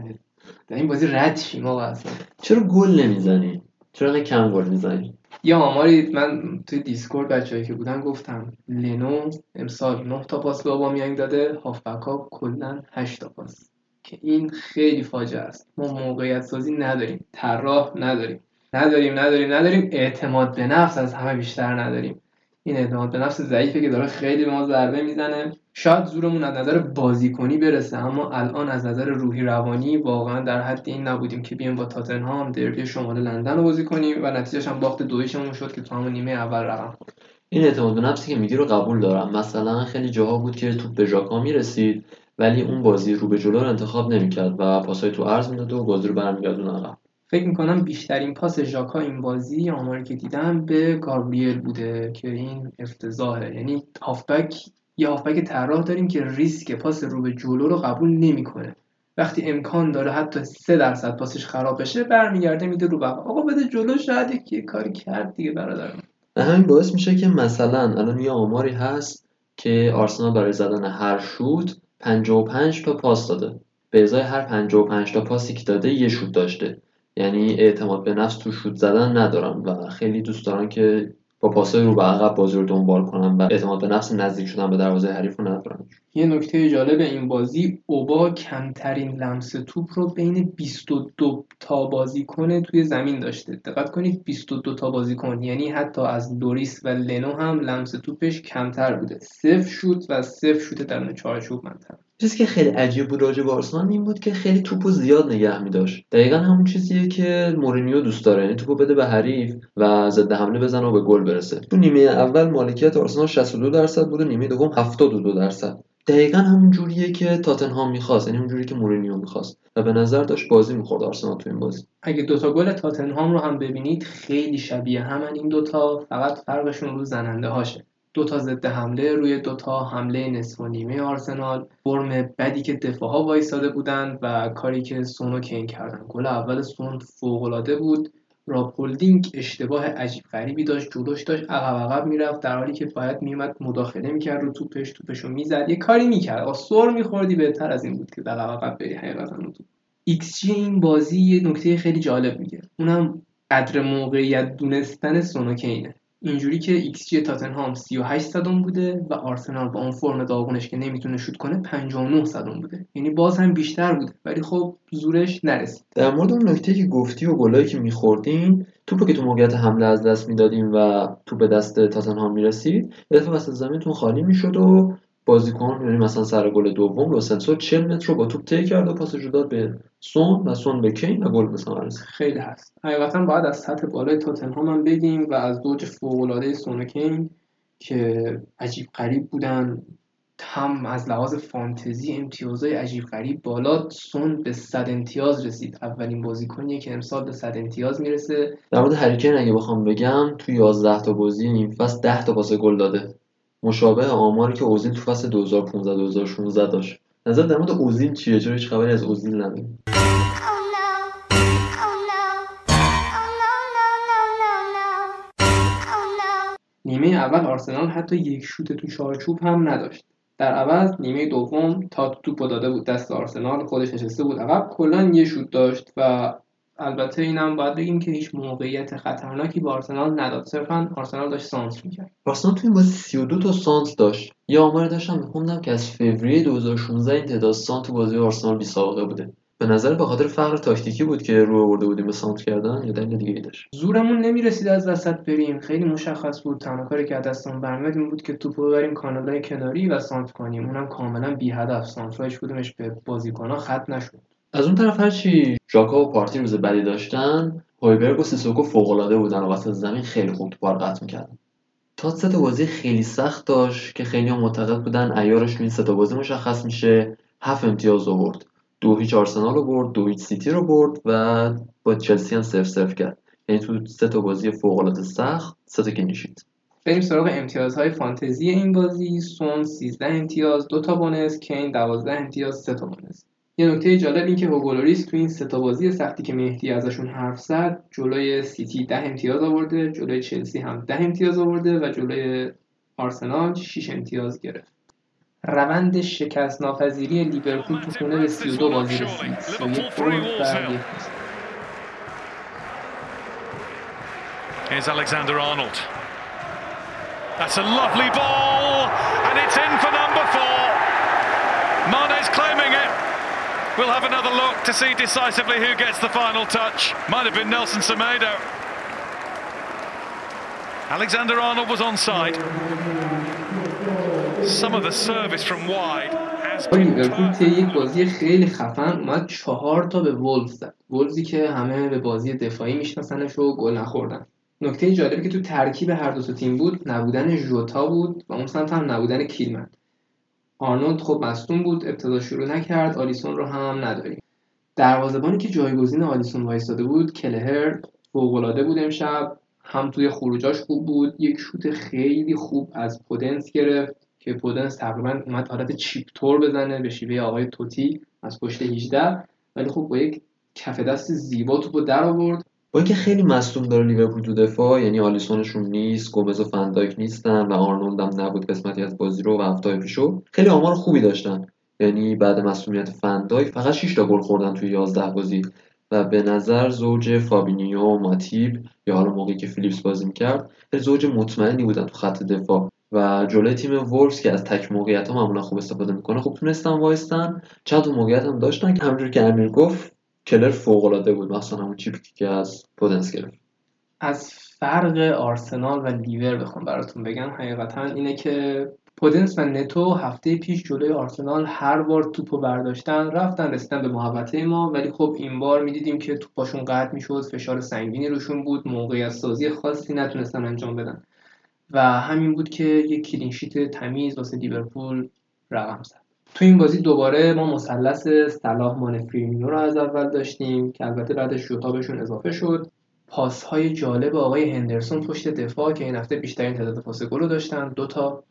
در این بازی رد شیم آقا اصلا. چرا گل نمی‌زنی؟ چرا انقدر کم گل می‌زنی؟ یه آماری من توی دیسکورد بچه‌ای که بودن گفتم لنو امسال 9 تا پاس به آبامیانگ داده هافبک ها کلا 8 تا پاس. که این خیلی فاجعه است. ما موقعیت سازی نداریم طراح نداریم. نداریم نداریم نداریم. اعتماد به نفس از همه بیشتر نداریم. این اعتماد به نفس ضعیفه که داره خیلی به ما ضربه می‌زنه. شاید زورمون از نظر بازیکنی برسه اما الان از نظر روحی روانی واقعا در حد این نبودیم که بیایم با تاتنهام دربی شمال لندن رو بازی کنیم و نتیجهش هم باخت دویشمون شد که تو همون نیمه اول رقم خورد. این اعتماد به نفسی که میگی رو قبول دارم. مثلا خیلی جاها بود که توپ به ژاکا می‌رسید ولی اون بازی رو به جلو رو انتخاب نمی‌کرد و پاسای تو عرض می‌داد و بازی رو برمیگردون عقب. فکر می‌کنم بیشترین پاس ژاکا این بازی آماری که دیدم به گابریل بوده که این افتضاحه. یعنی هافبک یه هافبک طراح داریم که ریسک پاس رو به جلو رو قبول نمی‌کنه. وقتی امکان داره حتی سه درصد پاسش خراب بشه برمیگرده میده رو بقا. آقا بده جلو شاید یکی کاری کرد دیگه برادر همین باعث میشه که مثلا الان یه آماری هست که آرسنال برای زدن هر شوت 55 تا پاس داده. به ازای هر 55 تا پاسی که داده یه شوت داشته. یعنی اعتماد به نفس تو شوت زدن ندارن و خیلی دوست دارن که با پاسای رو به عقب بازی رو دنبال کنن و اعتماد به نفس نزدیک شدن به دروازه حریف رو ندارن. یه نکته جالب این بازی اوبا کمترین لمس توپ رو بین 22 تا بازیکن توی زمین داشته. دقت کنید 22 تا بازیکن یعنی حتی از لوریس و لنو هم لمس توپش کمتر بوده. صفر شوت و صفر شوت درون چارچوب منطقه. چیزی که خیلی عجیب بود راجع به آرسنال این بود که خیلی توپو زیاد نگه می‌داشت. دقیقا همون چیزیه که مورینیو دوست داره یعنی توپو بده به حریف و ضد حمله بزنه و به گل برسه. تو نیمه اول مالکیت آرسنال 62 درصد بود و نیمه دوم 72 درصد. دقیقا همون جوریه که تاتنهام می‌خواست یعنی اون جوری که مورینیو می‌خواست و به نظر داشت بازی می‌خورد آرسنال تو این بازی. اگه دوتا گل تاتنهام رو هم ببینید خیلی شبیه همن این دوتا فقط فرقشون رو زننده هاشه. دوتا ضد حمله روی دوتا حمله نصف و نیمه آرسنال. فرم بدی که دفاع ها وایساده بودن و کاری که سون و کین کردن. گل اول سون فوق بود. راب هولدینگ اشتباه عجیب غریبی داشت. جلوش داشت عقب عقب می‌رفت در حالی که باید میومد مداخله می‌کرد رو توپش توپش رو می‌زد. یه کاری می‌کرد. سر میخوردی بهتر از این بود که عقب عقب بری. حقیقتا توپ ایکس جی این بازی یه نکته خیلی جالب میگه. اونم قدر موقعیت دونستن سونوکینه اینجوری که جی تاتنهام 38 صدم بوده و آرسنال با اون فرم داغونش که نمی‌تونه شوت کنه 59 صدم بوده. یعنی باز هم بیشتر بوده ولی خب زورش نرسید. در مورد اون نکته که گفتی و گلایی که میخوردیم توپو که تو موقعیت حمله از دست می‌دادیم و تو به دست تاتنهام می‌رسید یه دفعه وسط زمینتون خالی می‌شد و بازیکن یعنی مثلا سر گل دوم لوسلسو 40 متر رو با توپ طی کرد و پاسش رو داد به سون و سون به کین و گل رسید. خیلی هست. حقیقتا باید از سطح بالای تاتنهام هم بگیم و از زوج فوق‌العاده سون و کین که عجیب غریب بودن هم از لحاظ فانتزی امتیازهای عجیب غریب بالا سون به 100 امتیاز رسید. اولین بازیکنیه که امسال به 100 امتیاز می‌رسه. در مورد هریکن اگه بخوام بگم تو 11 تا بازی نیم فصل 10 تا پاس گل داده. مشابه آماری که اوزیل تو فصل 2015 2016 داشت. نظر در مورد اوزیل چیه؟ چرا هیچ خبری از اوزیل نداریم؟ نیمه اول آرسنال حتی یک شوت تو چارچوب هم نداشت. در عوض نیمه دوم تا توپو داده بود. دست آرسنال خودش نشسته بود. عقب کلا یه شوت داشت و البته اینم باید بگیم که هیچ موقعیت خطرناکی به آرسنال نداد صرفا آرسنال داشت سانس می‌کرد. آرسنال تو این بازی 32 تا سانت داشت. یه آمار داشتم میخوندم که از فوریه 2016 این تعداد سانت تو بازی آرسنال بی سابقه بوده. به نظر به خاطر فقر تاکتیکی بود که رو آورده بودیم به سانت کردن یا دلیل دیگه ای داشت. زورمون نمی‌رسید از وسط بریم. خیلی مشخص بود. تنها کاری که دستمون برمیاد این بود که توپو ببریم کانالای کناری و سانت کنیم. اونم کاملا بی هدف سانترایش بودیمش به بازیکن‌ها خط نشد. از اون طرف هرچی ژاکا و پارتی روز بدی داشتن هویبرگ و سیسوکو فوق‌العاده بودن و وسط زمین خیلی خوب توپا رو قطع می‌کردن. تا سه بازی خیلی سخت داشت که خیلی هم معتقد بودن عیارش تو این سه بازی مشخص میشه. هفت امتیاز آورد. دو هیچ آرسنال رو برد دو هیچ سیتی رو برد و با چلسی هم صفر صفر کرد. یعنی تو سه بازی فوق‌العاده سخت سه تا clean sheet بریم سراغ امتیازهای فانتزی این بازی. سون 13 امتیاز دو تا bonus. کین 12 امتیاز سه تا bonus. یه نکته جالب این که هوگو لوریس تو این سه تا بازی سختی که مهدی ازشون حرف زد جلوی سیتی 10 امتیاز آورده جلوی چلسی هم 10 امتیاز آورده و جلوی آرسنال 6 امتیاز گرفت روند شکست ناپذیری لیورپول تو خونه به 32 بازی رسید 31 برد و یک. Here's Alexander Arnold. That's a lovely ball, and it's in for number four. Mane's claiming it. We'll have another look to see decisively who gets the final touch. Might have been Nelson Semedo. Alexander Arnold was onside. Some of the service from wide لیورپول طی یک بازی خیلی خفن اومد چهار تا به وولز زد وولزی که همه به بازی دفاعی میشناسنش و گل نخوردن نکته جالبی که تو ترکیب هر دو تا تیم بود نبودن ژوتا بود و اون سمت هم نبودن کیلمن آرنولد خب مصدوم بود ابتدا شروع نکرد آلیسون رو هم نداریم. دروازه‌بانی که جایگزین آلیسون وایستاده بود کلهر فوق‌العاده بود امشب هم توی خروجاش خوب بود یک شوت خیلی خوب از پودنس گرفت که پودنس تقریبا اومد حالت چیپ تور بزنه به شیوه آقای توتی از پشت 18 ولی خب با یک کف دست زیبا توپو در آورد. با اینکه خیلی مصدوم داره لیورپول تو دفاع یعنی آلیسونشون نیست گومز و فندایک نیستن و آرنولد هم نبود قسمتی از بازی رو و هفته پیشو خیلی آمار خوبی داشتن. یعنی بعد مسئولیت فندایک فقط 6 تا گل خوردن توی 11 بازی. و به نظر زوج فابینیو و ماتیب یا حالا موقعی که فیلیپس بازی می‌کرد زوج مطمئنی بودن تو خط دفاع. و جلوی تیم وولفز که از تک موقعیت ها معمولا خوب استفاده می‌کنه خوب تونستن وایستن. چند موقعیت هم داشتن که همونجور که امیر گفت کلر فوق العاده بود. مثلا همون چیپی که از پودنس گرفت. از فرق آرسنال و لیور بخوام براتون بگم حقیقتا اینه که پودنس و نتو هفته پیش جلوی آرسنال هر بار توپو برداشتن رفتن رسیدن به محوطه ما. ولی خب این بار می‌دیدیم که توپاشون قطع می‌شد فشار سنگینی روشون بود موقعیت سازی خاصی نتونستن انجام بدن. و همین بود که یک clean sheet تمیز واسه لیورپول رقم زد. تو این بازی دوباره ما مثلث صلاح مانه فیرمینو رو از اول داشتیم که البته بعدش ژوتا بهشون اضافه شد. پاس های جالب آقای هندرسون پشت دفاع که این هفته بیشترین تعداد پاس گل رو داشتن. دو تا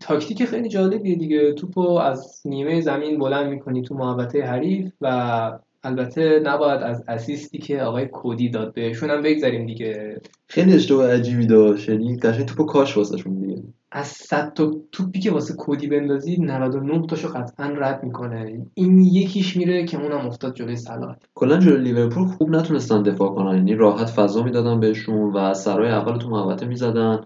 تاکتیک خیلی جالبیه دیگه. توپو از نیمه زمین بلند می‌کنی تو محوطه حریف و البته نباید از assist ی که آقای کودی داد بهشون هم بگذریم دیگه. خیلی اشتباه عجیبی داشت. یعنی قشنگ توپو کاشت واسه‌شون دیگه از 100 تا توپی که واسه کودی بندازی 99 تاشو قطعا رد می‌کنه. این یکیش میره که اونم افتاد جلوی صلاح. کلا جلوی لیورپول خوب نتونستن دفاع کنن. یعنی راحت فضا می‌دادن بهشون و سرای اول تو محوطه می‌زدن.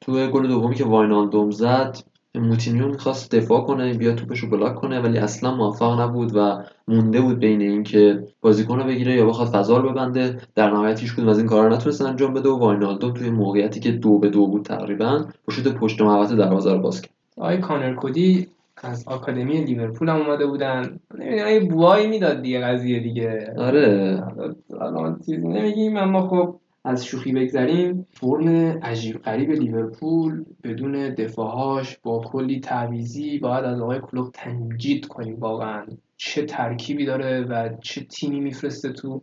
تو گل دومی که واینالدوم زد موتینیو می‌خواست دفاع کنه بیا توپشو بلاک کنه ولی اصلا موفق نبود و مونده بود بین اینکه بازیکن رو بگیره یا بخواد فضا رو ببنده. در نهایت هیچ کدوم از این کارا نتونست انجام بده و واینالدوم توی موقعیتی که دو به دو بود تقریبا پشت پشت محوطه دروازه رو باز کرد. آقای کانر کودی از آکادمی لیورپول هم اومده بودن. نمی‌دونم بوایی می‌داد دیگه قضیه دیگه. آره. الان چیزی نمیگیم اما خب از شوخی بگذریم. فرم عجیب غریب لیورپول بدون دفاعهاش با کلی تعویزی باید از آقای کلوب تنجید کنیم واقعا. چه ترکیبی داره و چه تیمی میفرسته تو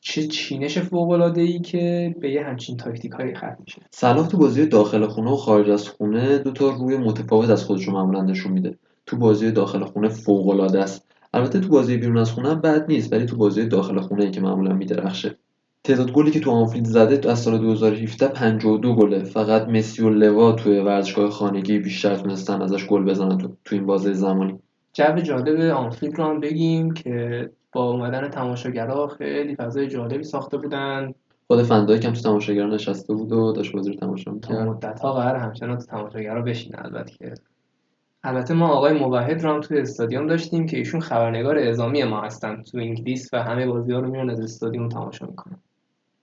چه چینش فوق العاده ای که به یه همچین تاکتیک هایی ختم میشه. صلاح تو بازی داخل خونه و خارج از خونه دو تا روی متفاوت از خودش معمولا نشون میده. تو بازی داخل خونه فوق العاده است. البته تو بازی بیرون از خونه هم بد نیست ولی تو بازی داخل خونه ای که معمولا میدرخشه. تعداد گلی که تو آنفیلد زده از سال 2017 52 گله. فقط مسی و لوا توی ورزشگاه خانگی بیشتر تونستن ازش گل بزنن تو, تو این بازه زمانی. جو جالب آنفیلد رو هم بگیم که با اومدن تماشاگرها خیلی فضای جالبی ساخته بودن. خود فندایک هم تو تماشاگرها نشسته بود و داشت بازی رو تماشا می‌کرد. مدت ها قرار همچنان تو تماشاگرها بشینه البته. که البته ما آقای موحد رو هم توی استادیوم داشتیم که ایشون خبرنگار اعزامی ما هستن تو انگلیس و همه بازی ها رو میرن از استادیوم تماشا می‌کنن.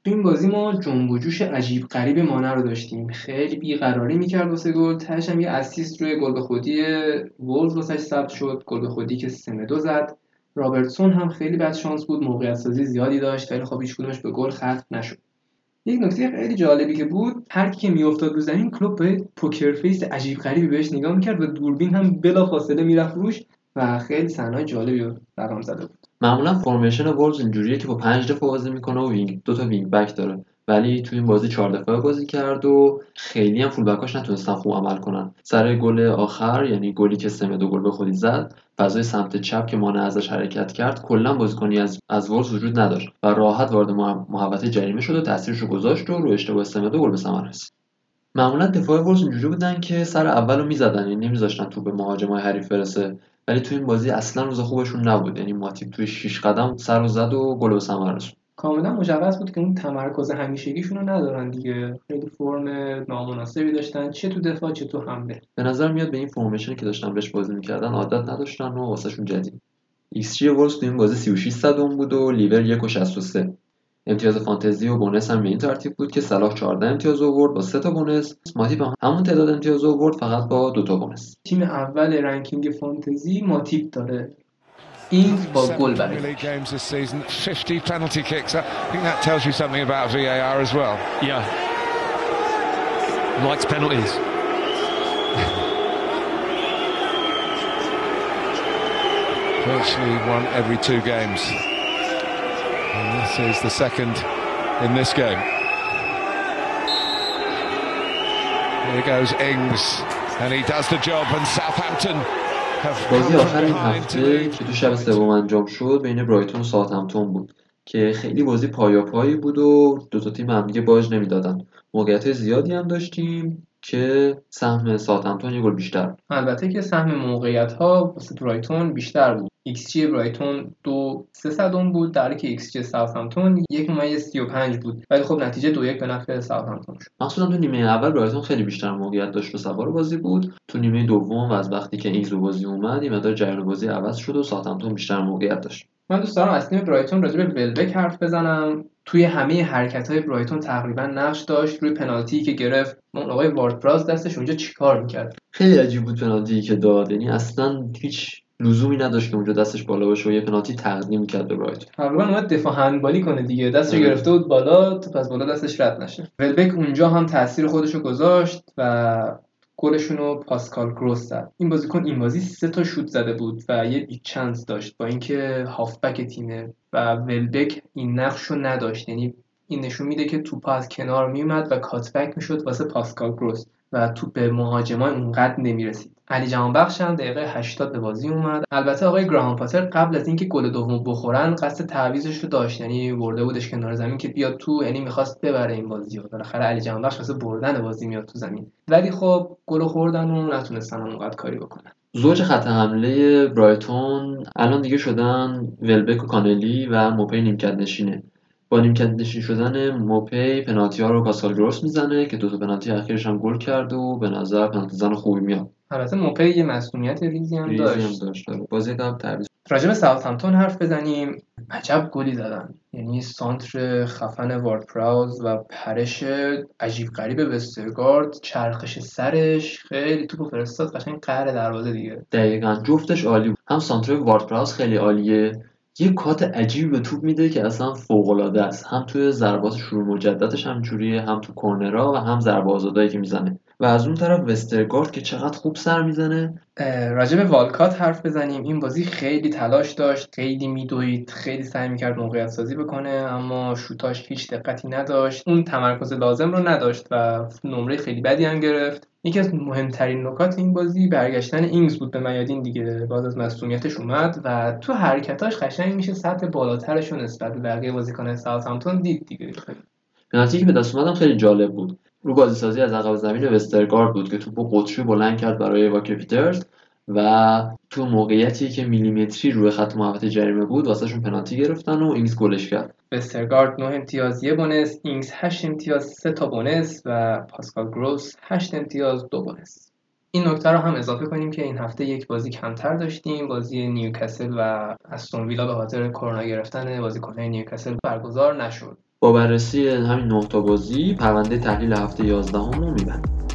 تو این بازی ما جنب و جوش عجیب غریب مانه رو داشتیم. خیلی بیقراری می‌کرد واسه گل تهش هم یه اسیست روی گل به خودی وولز واسش ثبت شد. گل به خودی که سه دو زد. رابرتسون هم خیلی بد شانس بود موقعیت سازی زیادی داشت ولی خب هیچ کدومش به گل ختم نشد. یک نکته خیلی جالبی که بود هر کی که میافتاد رو زمین کلوب یه poker face عجیب غریبی بهش نگاه می‌کرد و دوربین هم بلا فاصله می‌رفت روش. و خیلی صحنه‌های جالبی رو رقم زده بود. معمولا formation وولوز اینجوریه که با پنج دفاعه بازی می‌کنه و wing دو تا wing back داره. ولی تو این بازی چهار دفاعه بازی کرد و خیلی هم full back اش نتونستن خوب عمل کنن. سر گل آخر یعنی گلی که سمدو گل به خودی زد فضای سمت چپ که مانه ازش حرکت کرد کلا بازیکنی از از وولوز وجود نداشت و راحت وارد مح- محوطه جریمه شد و تاثیرش رو گذاشت و رو اشتباه سمدو گل به ثمر رسید. معمولا دفاع وولوز اینجوری بودن که سر اول رو می‌زدن. یعنی نمیذاشتن توپ به مهاجمای حریف برسه. ولی تو این بازی اصلا روز خوبشون نبود. یعنی ماتیب توی 6 قدم سرو زد و گل به ثمر رسوند. کاملا مشخص بود که اون تمرکز همیشگیشون رو ندارن دیگه. خیلی فرم نامناسبی داشتن. چه تو دفاع چه تو حمله. به نظر میاد به این formation ی که داشتن بهش بازی می‌کردن عادت نداشتن و واسه‌شون جدید. ایکس جی ورز تو این بازی 36 صدم بود و لیور 1 و 63 امتیاز فانتزی و بونس هم به این ترتیب بود که صلاح 14 امتیاز آورد با 3 تا بونس ماتیپ هم همون تعداد امتیاز آورد فقط با 2 تا بونس تیم اول رنکینگ فانتزی ماتیپ داره این با گل برای Premier League games this season, 50 penalty kicks. I think that tells you something about VAR as well. Yeah. Likes penalties. Virtually one every two games. And this is the second in this game. Here goes Ings, and he does the job, and Southampton have بازی آخر این هفته. که تو شب سوم انجام شد بین برایتون و ساوثهمپتون بود که خیلی بازی پایاپایی بود و دو تا تیم هم دیگه باج نمی‌دادن موقعیت زیادی هم داشتیم که سهم ساوثهمپتون یه گل بیشتر بود. البته که سهم موقعیت ها واسه برایتون بیشتر بود ایکس جی برایتون دو سه صدم بود در حالی که ایکس جی ساوثهمپتون یک ممیز سی و پنج بود. ولی خب نتیجه دو یک به نفع ساوثهمپتون شد. مخصوصا تو نیمه اول برایتون خیلی بیشتر موقعیت داشت و سوار بازی بود. تو نیمه دوم و از وقتی که اینگز به بازی اومد یه مقدار جریان بازی عوض شد و ساوثهمپتون بیشتر موقعیت داشت. من دوست دارم از تیم برایتون راجع به ولبک حرف بزنم. توی همه حرکت های برایتون تقریبا نقش داشت. روی پنالتی که گرفت اون آقای وارد پراوز دستش اونجا چیکار می‌کرد؟ خیلی عجیب بود پنالتی که داد. یعنی اصلا هیچ لزومی نداشت که اونجا دستش بالا باشه و یه پنالتی تقدیم کرد به برایتون تقریبا اومد دفاع هندبالی کنه دیگه. دستش آره. گرفته بود بالا توپ از بالا دستش رد نشه. ولبک اونجا هم تاثیر خودش رو گذاشت و گلشون رو پاسکال گروس زد. این بازیکن این بازی سه تا شوت زده بود و یه big chance داشت با اینکه هافبک تیمه و ولبک این نقش رو نداشت. یعنی این نشون میده که توپ از کنار میومد و cut back می‌شد واسه پاسکال گروس. و توپ به مهاجمای اونقدر نمی‌رسید. علی جهانبخش هم دقیقه 80 به بازی اومد. البته آقای گراهام پاتر قبل از اینکه گل دوم بخورن قصد تعویضش رو داشت. یعنی برده بودش کنار زمین که بیاد تو یعنی می‌خواست ببره این بازی رو. بالاخره علی جهانبخش واسه بردن بازی میاد تو زمین. ولی خب گل خوردن و نتونستن اونقدر کاری بکنن. زوج خط حمله برایتون الان دیگه شدن ولبک و کانلی و موپی نیمکت نشینه. با نیمکت نشین شدن موپی پنالتی ها رو پاسکال گروس می‌زنه که دو تا پنالتی اخیرش هم گل کرد و به نظر پنالتی زن خوبی میاد. البته موپی یه مسئولیت ریزی هم ریزی داشت هم داشت. داره. بازی قبل تعویض راجع به ساوثهامپتون حرف بزنیم. عجب گلی زدن. یعنی سانتر خفن وارد پراوز و پرش عجیب غریب وسترگارد چرخش سرش خیلی توپو فرستاد قشنگ قهر دروازه دیگه. دقیقا. جفتش عالی بود. هم سانتر وارد پراوز خیلی عالیه. یه کات عجیبی به توپ میده که اصلا فوق العاده است. هم توی ضربات شروع مجددش همینجوریه هم تو کورنرها و هم ضربه آزادایی که می‌زنه. و از اون طرف وسترگارد که چقدر خوب سر می‌زنه. راجع به والکات حرف بزنیم. این بازی خیلی تلاش داشت خیلی میدوید خیلی سعی می‌کرد موقعیت سازی بکنه اما شوتاش هیچ دقتی نداشت. اون تمرکز لازم رو نداشت و نمره خیلی بدی هم گرفت. یکی از مهمترین نکات این بازی برگشتن اینگز بود به میادین دیگه. بعد از مصونیتش اومد و تو حرکتاش قشنگ میشه سطح بالاترش رو نسبت به بقیه بازیکن ساوثهامپتون دید دیگه. پنالتی که به دست اومد هم خیلی جالب بود. رو بازی سازی از عقب زمین وسترگارد بود که توپو قطری بلند کرد برای واکر پیترز و تو موقعیتی که میلیمتری روی خط محوطه جریمه بود واسه‌شون پنالتی گرفتن و اینگز گلش کرد. وسترگارد 9 امتیاز یه bonus اینگز 8 امتیاز 3 تا bonus و پاسکال گروس 8 امتیاز دو bonus. این نکته رو هم اضافه کنیم که این هفته یک بازی کمتر داشتیم. بازی نیوکاسل و استون ویلا به خاطر کرونا گرفتن بازیکن‌های نیوکاسل برگزار نشد. با بررسی همین نه تا بازی پرونده تحلیل هفته 11 هم رو میبندیم.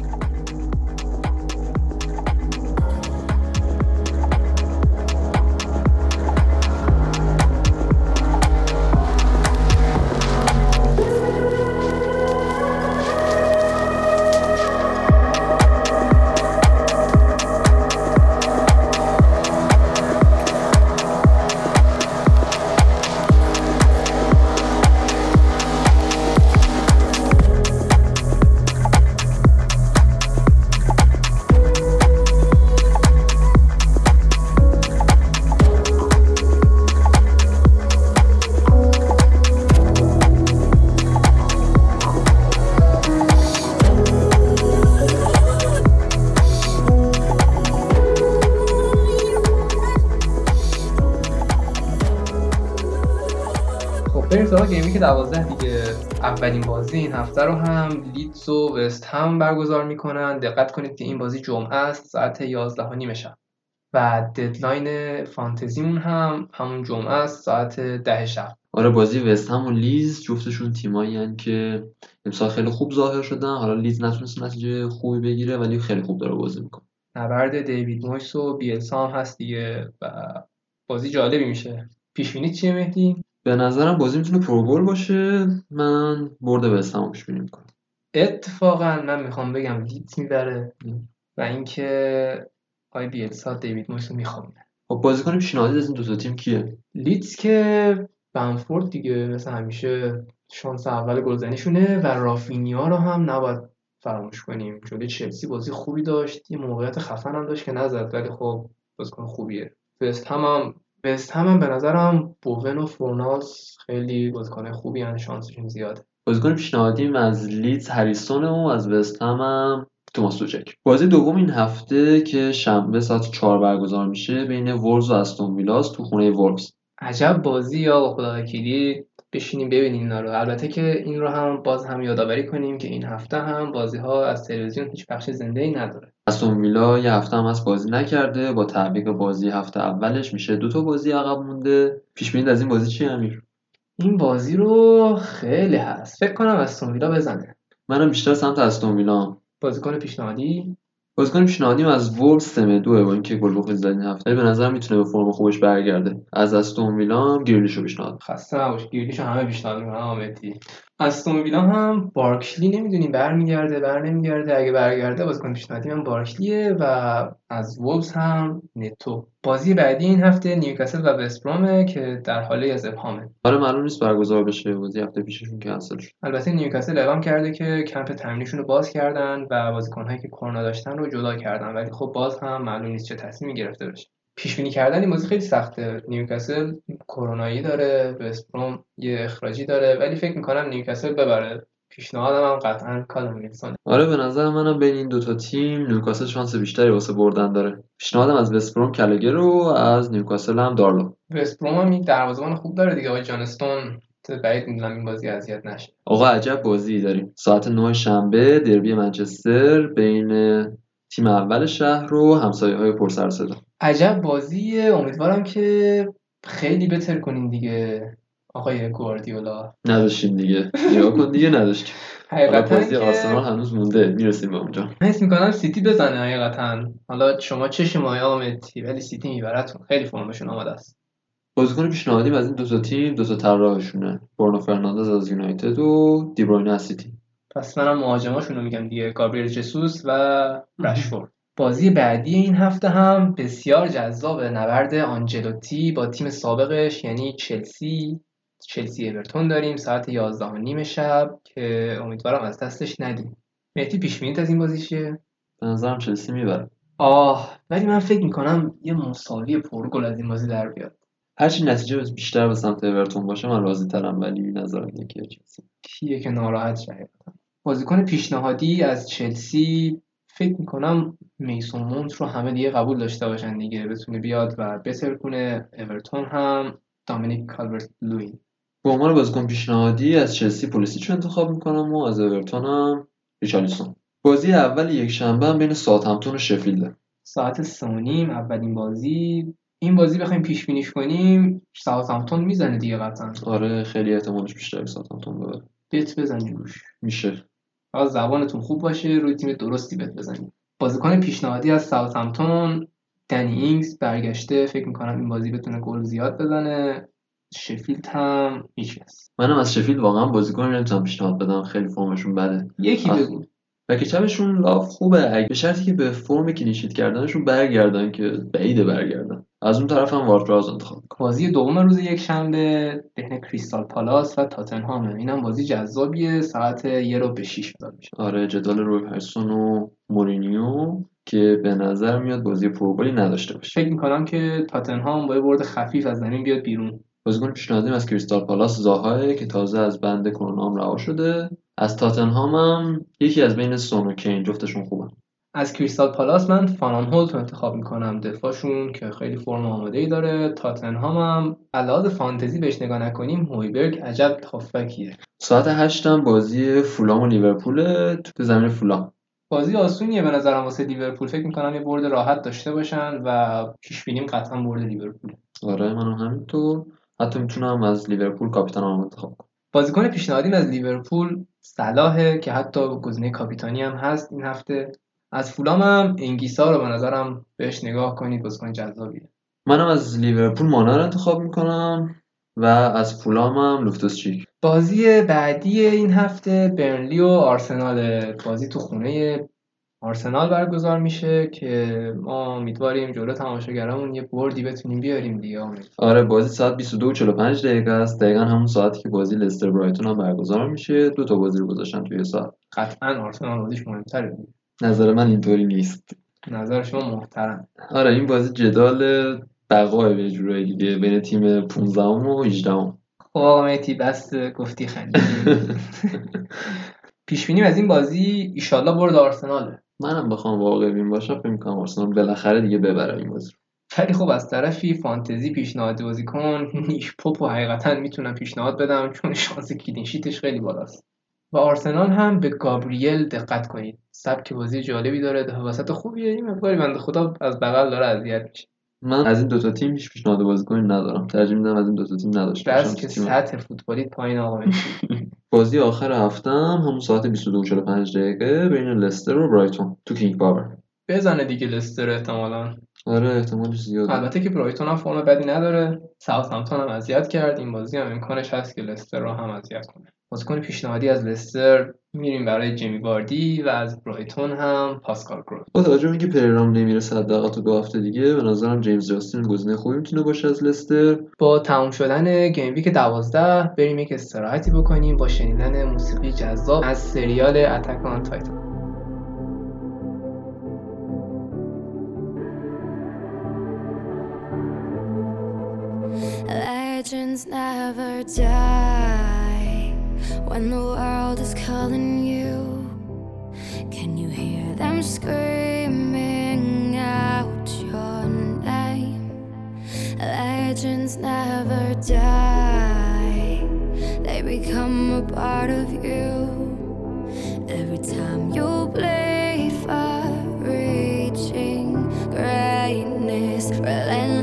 که دوازده دیگه اولین بازی این هفته رو هم لیدز و وست هم برگزار می‌کنن. دقت کنید که این بازی جمعه است ساعت 11 و نیم شب. و deadline فانتزیمون هم همون جمعه است ساعت ده شب. آره بازی وست هم و لیدز جفتشون تیمایی هن که امسال خیلی خوب ظاهر شدن. حالا لیدز نتونست نتیجه خوبی بگیره ولی خیلی خوب داره بازی می‌کنه. نبرد دیوید مویز و بیلسا هم هست دیگه و بازی جالبی میشه. پیش بینی چیه مهدی؟ به نظرم بازی می‌تونه پرگل باشه. من برد وست هم پیش بینی می‌کنم. اتفاقا من می‌خوام بگم لیدز می‌بره و اینکه آی بیلسا دیوید مویس رو می‌خوام خب بازیکن پیشنهادی از این دو تا تیم کیه؟ لیدز که بنفورد دیگه مثل همیشه شانس اول گلزنیشونه و رافینیا رو هم نباید فراموش کنیم. جلوی چلسی بازی خوبی داشت یه موقعیت خفن هم داشت که نزد ولی خب بازیکن خوبیه. وست هم هم وست هم, هم به نظرم بوون و فورنالز خیلی بازیکن خوبی هن شانسشون زیاده. بازیکن پیشنهادیم از لیدز هریسون و از وست هم, هم توماس توچک بازی دوم این هفته که شنبه ساعت 4 برگزار میشه بین ورز و استون ویلاس تو خونه ورز عجب بازی یا خدا وکیلی. بشینیم ببینیم اینا رو. البته که این رو هم باز هم یادآوری کنیم که این هفته هم بازی ها از تلویزیون هیچ بخش زنده ای نداره. استون ویلا یه هفته هم از بازی نکرده با تعویق بازی هفته اولش میشه. دو تا بازی عقب مونده. پیش بینی از این بازی چی امیر؟ این بازی رو خیلی هست. فکر کنم استون ویلا بزنه. منم بیشتر سمت استون ویلا بازیکن پیشنهادی؟ بازیکن پیشنهادیم از وولز سم دوه با اینکه گل بخوره زدین هفته. به نظر می‌تونه به فرم خوبش برگرده. از استون ویلا هم گریلیشو پیشنهاد. خسته نباش. گریلیشو همه پیشنهاد می‌کنن آمدی استون ویلا هم بارکلی نمی‌دونیم برمیگرده بر نمیگرده اگه برگرده بازیکن پیشنهادی من بارکلیه و از وولز هم نتو. بازی بعدی این هفته نیوکاسل و وستبرومه که در حاله از ابهامه آره معلوم نیست برگزار بشه بازی هفته پیششون کنسل شد. البته نیوکاسل اعلام کرده که کمپ تمرینشون رو باز کردن و بازیکن‌هایی که کرونا داشتن رو جدا کردن. ولی خب باز هم معلوم نیست چه تصمیمی گرفته بشه. پیش بینی کردن این بازی خیلی سخته. نیوکاسل کرونایی داره وستبروم یه اخراجی داره ولی فکر می‌کنم نیوکاسل ببره. پیشنهادم هم قطعا کالم ویلسون آره به نظر منم بین این دوتا تیم نیوکاسل شانس بیشتری واسه بردن داره. پیشنهادم از وستبروم کلگر و از نیوکاسل هم دارلو. وستبروم هم این دروازه‌بان خوب داره دیگه. آقای جانستون بعید می‌دونم این بازی اذیت نشه. آقا عجب بازی داریم. ساعت 9 شنبه دربی منچستر بین تیم اول شهر و همسایه های پرسر صدا عجب بازیه. امیدوارم که خیلی بهتر کنین دیگه آقای گواردیولا. نداشتیم دیگه. نگاه کن دیگه نداشتیم. حقیقتا بازی که آرسنال هنوز مونده. می‌رسیم به اونجا. حس می‌کنم سیتی بزنه حقیقتا. حالا شما چه شمایی آمدی ولی سیتی میبرتون. خیلی فرمشون آماده است. بازیکن پیشنهادیم از این دو تا تیم دو تا طراحشونه برونو فرناندز از یونایتد و دیبروینه از سیتی. پس منم مهاجماشون رو میگم دیگه. گابریل جسوس و رشفورد. بازی بعدی این هفته هم بسیار جذاب نبرد آنجلوتی با تیم سابقش یعنی چلسی. چلسی اورتون داریم ساعت 11 و نیم شب که امیدوارم از دستش ندیم. مهدی پیش از این بازی چیه؟ به نظرم چلسی می‌بره. آه ولی من فکر می‌کنم یه مساوی پرگل از این بازی در بیاد. هرچی نتیجه بیشتر به سمت اورتون باشه من راضی ترم ولی نظرم که چلسی. کیه که ناراحت شه بازیکن پیشنهادی از چلسی فکر می‌کنم میسون مونت رو همه دیگه قبول داشته باشن دیگه. بتونه بیاد و بتر کنه. اورتون هم. دامینیک کالورت لوین به عنوان بازیکن پیشنهادی از چلسی پولیسیچ رو انتخاب می‌کنم و از اورتون هم ریچارلیسون بازی اول یک شنبه هم بین ساوثهمپتون و شفیلد ساعت سه و نیم اولین بازی. این بازی بخوایم پیش بینیش کنیم. ساوثهمپتون می‌زنه دیگه قطعا. آره خیلی احتمالش بیشتره ساوثهمپتون ببره. bet بزنیم روش میشه. فقط زبانتون خوب باشه روی تیم درستی bet بزنید بازیکن پیشنهادی از ساوثهمپتون دنی اینگز برگشته. فکر می‌کنم این بازی بتونه گل زیاد بزنه. شفیلد هم هیچ منم از شفیلد واقعا بازیکن نمی‌تونم پیشنهاد بدم. خیلی فرمشون بده. یکی. بگو. و چپشون لاف خوبه. اگه به شرطی که به فرم کلینشیت کردنشون برگردن که بعیده برگردن. از اون طرف هم وارد انتخاب بازی دوم روز یک شنبه بین کریستال پالاس و تاتنهامه اینم بازی جذابیه. ساعت یه رو به شیش میشه. آره جدال روی پرسون و مورینیو که به نظر میاد بازی پرگلی نداشته باشه. فکر می‌کنم که تاتنهام با یه برد خفیف از زمین بیاد بیرون. بازیکن پیشنهادیم از کریستال پالاس زاهای که تازه از بند کرونا هم رها شده. از تاتنهام هم یکی از بین سون و کین جفتشون خوبن. از کریستال پالاس من فانان هولت رو انتخاب می‌کنم دفاعشون که خیلی فرم آماده ای داره. تاتنهام هم علاوه فانتزی بهش نگاه نکنیم هویبرگ عجب هافبکیه ساعت هشت هم بازی فولام و لیورپول تو زمین فولام. بازی آسونیه به نظرم واسه لیورپول. فکر می‌کنم یه برد راحت داشته باشن و پیش بینیم قطعا برد لیورپول آره منم همینطور. حتی می‌تونم از لیورپول کاپیتانم انتخاب کنم. بازیکن پیشنهادیم از لیورپول صلاحه که حتی گزینه کاپیتانی هم هست این هفته. از فولام هم انگیسا رو به نظرم بهش نگاه کنید بازیکن جذابیه. منم از لیورپول مانا رو انتخاب می‌کنم و از فولام هم لوفتوس چیک. بازی بعدی این هفته برنلی و آرسنال بازی تو خونه آرسنال برگزار میشه که ما امیدواریم جلو تماشاگرامون یه بردی بتونیم بیاریم دیگه امید آره بازی ساعت 22 و 45 دقیقه است. دقیقا همون ساعتی که بازی لستر برایتون هم برگزار میشه. دو تا بازی رو گذاشتن توی ساعت. قطعا آرسنال بازیش مهمتره. نظر من اینطوری نیست. نظر شما محترم. آره این بازی جدال بقای یه جورایی دیگه بین تیم 15 و 18 خب آقا مهدی بس گفتی خندیدیم [laughs] پیش بینیم از این بازی ایشالله برد آرسناله. منم بخوام واقع بین باشم فکر می‌کنم آرسنال بالاخره دیگه ببره این بازی ولی خب از طرفی فانتزی پیشنهاد بازیکن نیک [laughs] پاپ رو حقیقتا می‌تونم پیشنهاد بدم چون شانس clean sheet ش خیلی بالاست. و آرسنال هم به گابریل دقت کنید. سبک بازی جالبی داره. وسط خوبیه. این مقداری بنده خدا از بغل داره اذیت میشه. من از این دوتا تیم هیچ پیشنهاد بازیکنی ندارم. ترجیح میدم از این دوتا تیم نداشته باشم. که. سطح فوتبالی پایین آقا [laughs] بازی آخر هفته هم همون ساعت 22 و 45 دقیقه بین لستر و برایتون تو کینگ پاور بزنه دیگه لستر احتمالاً. آره احتمالش زیاده. البته که برایتون هم فرم بدی نداره. ساوثهامپتون هم اذیت کرد این بازی هم امکانش هست که لستر رو هم اذیت کنه. بازیکن پیشنهادی از لستر میریم برای جیمی واردی و از برایتون هم پاسکال گرو با توجه که پررا هم نمی‌رسه حداقل تا دو هفته دیگه به نظرم جیمز جاستین گزینه خوبی می‌تونه باشه از لستر. با تموم شدن game week 12 بریم یک استراحتی بکنیم با شنیدن موسیقی جذاب از سریال Attack on Titan Legends never die. When the world is calling you. Can you hear them screaming out your name? Legends never die, they become a part of you. Every time you bleed for reaching greatness, relentless,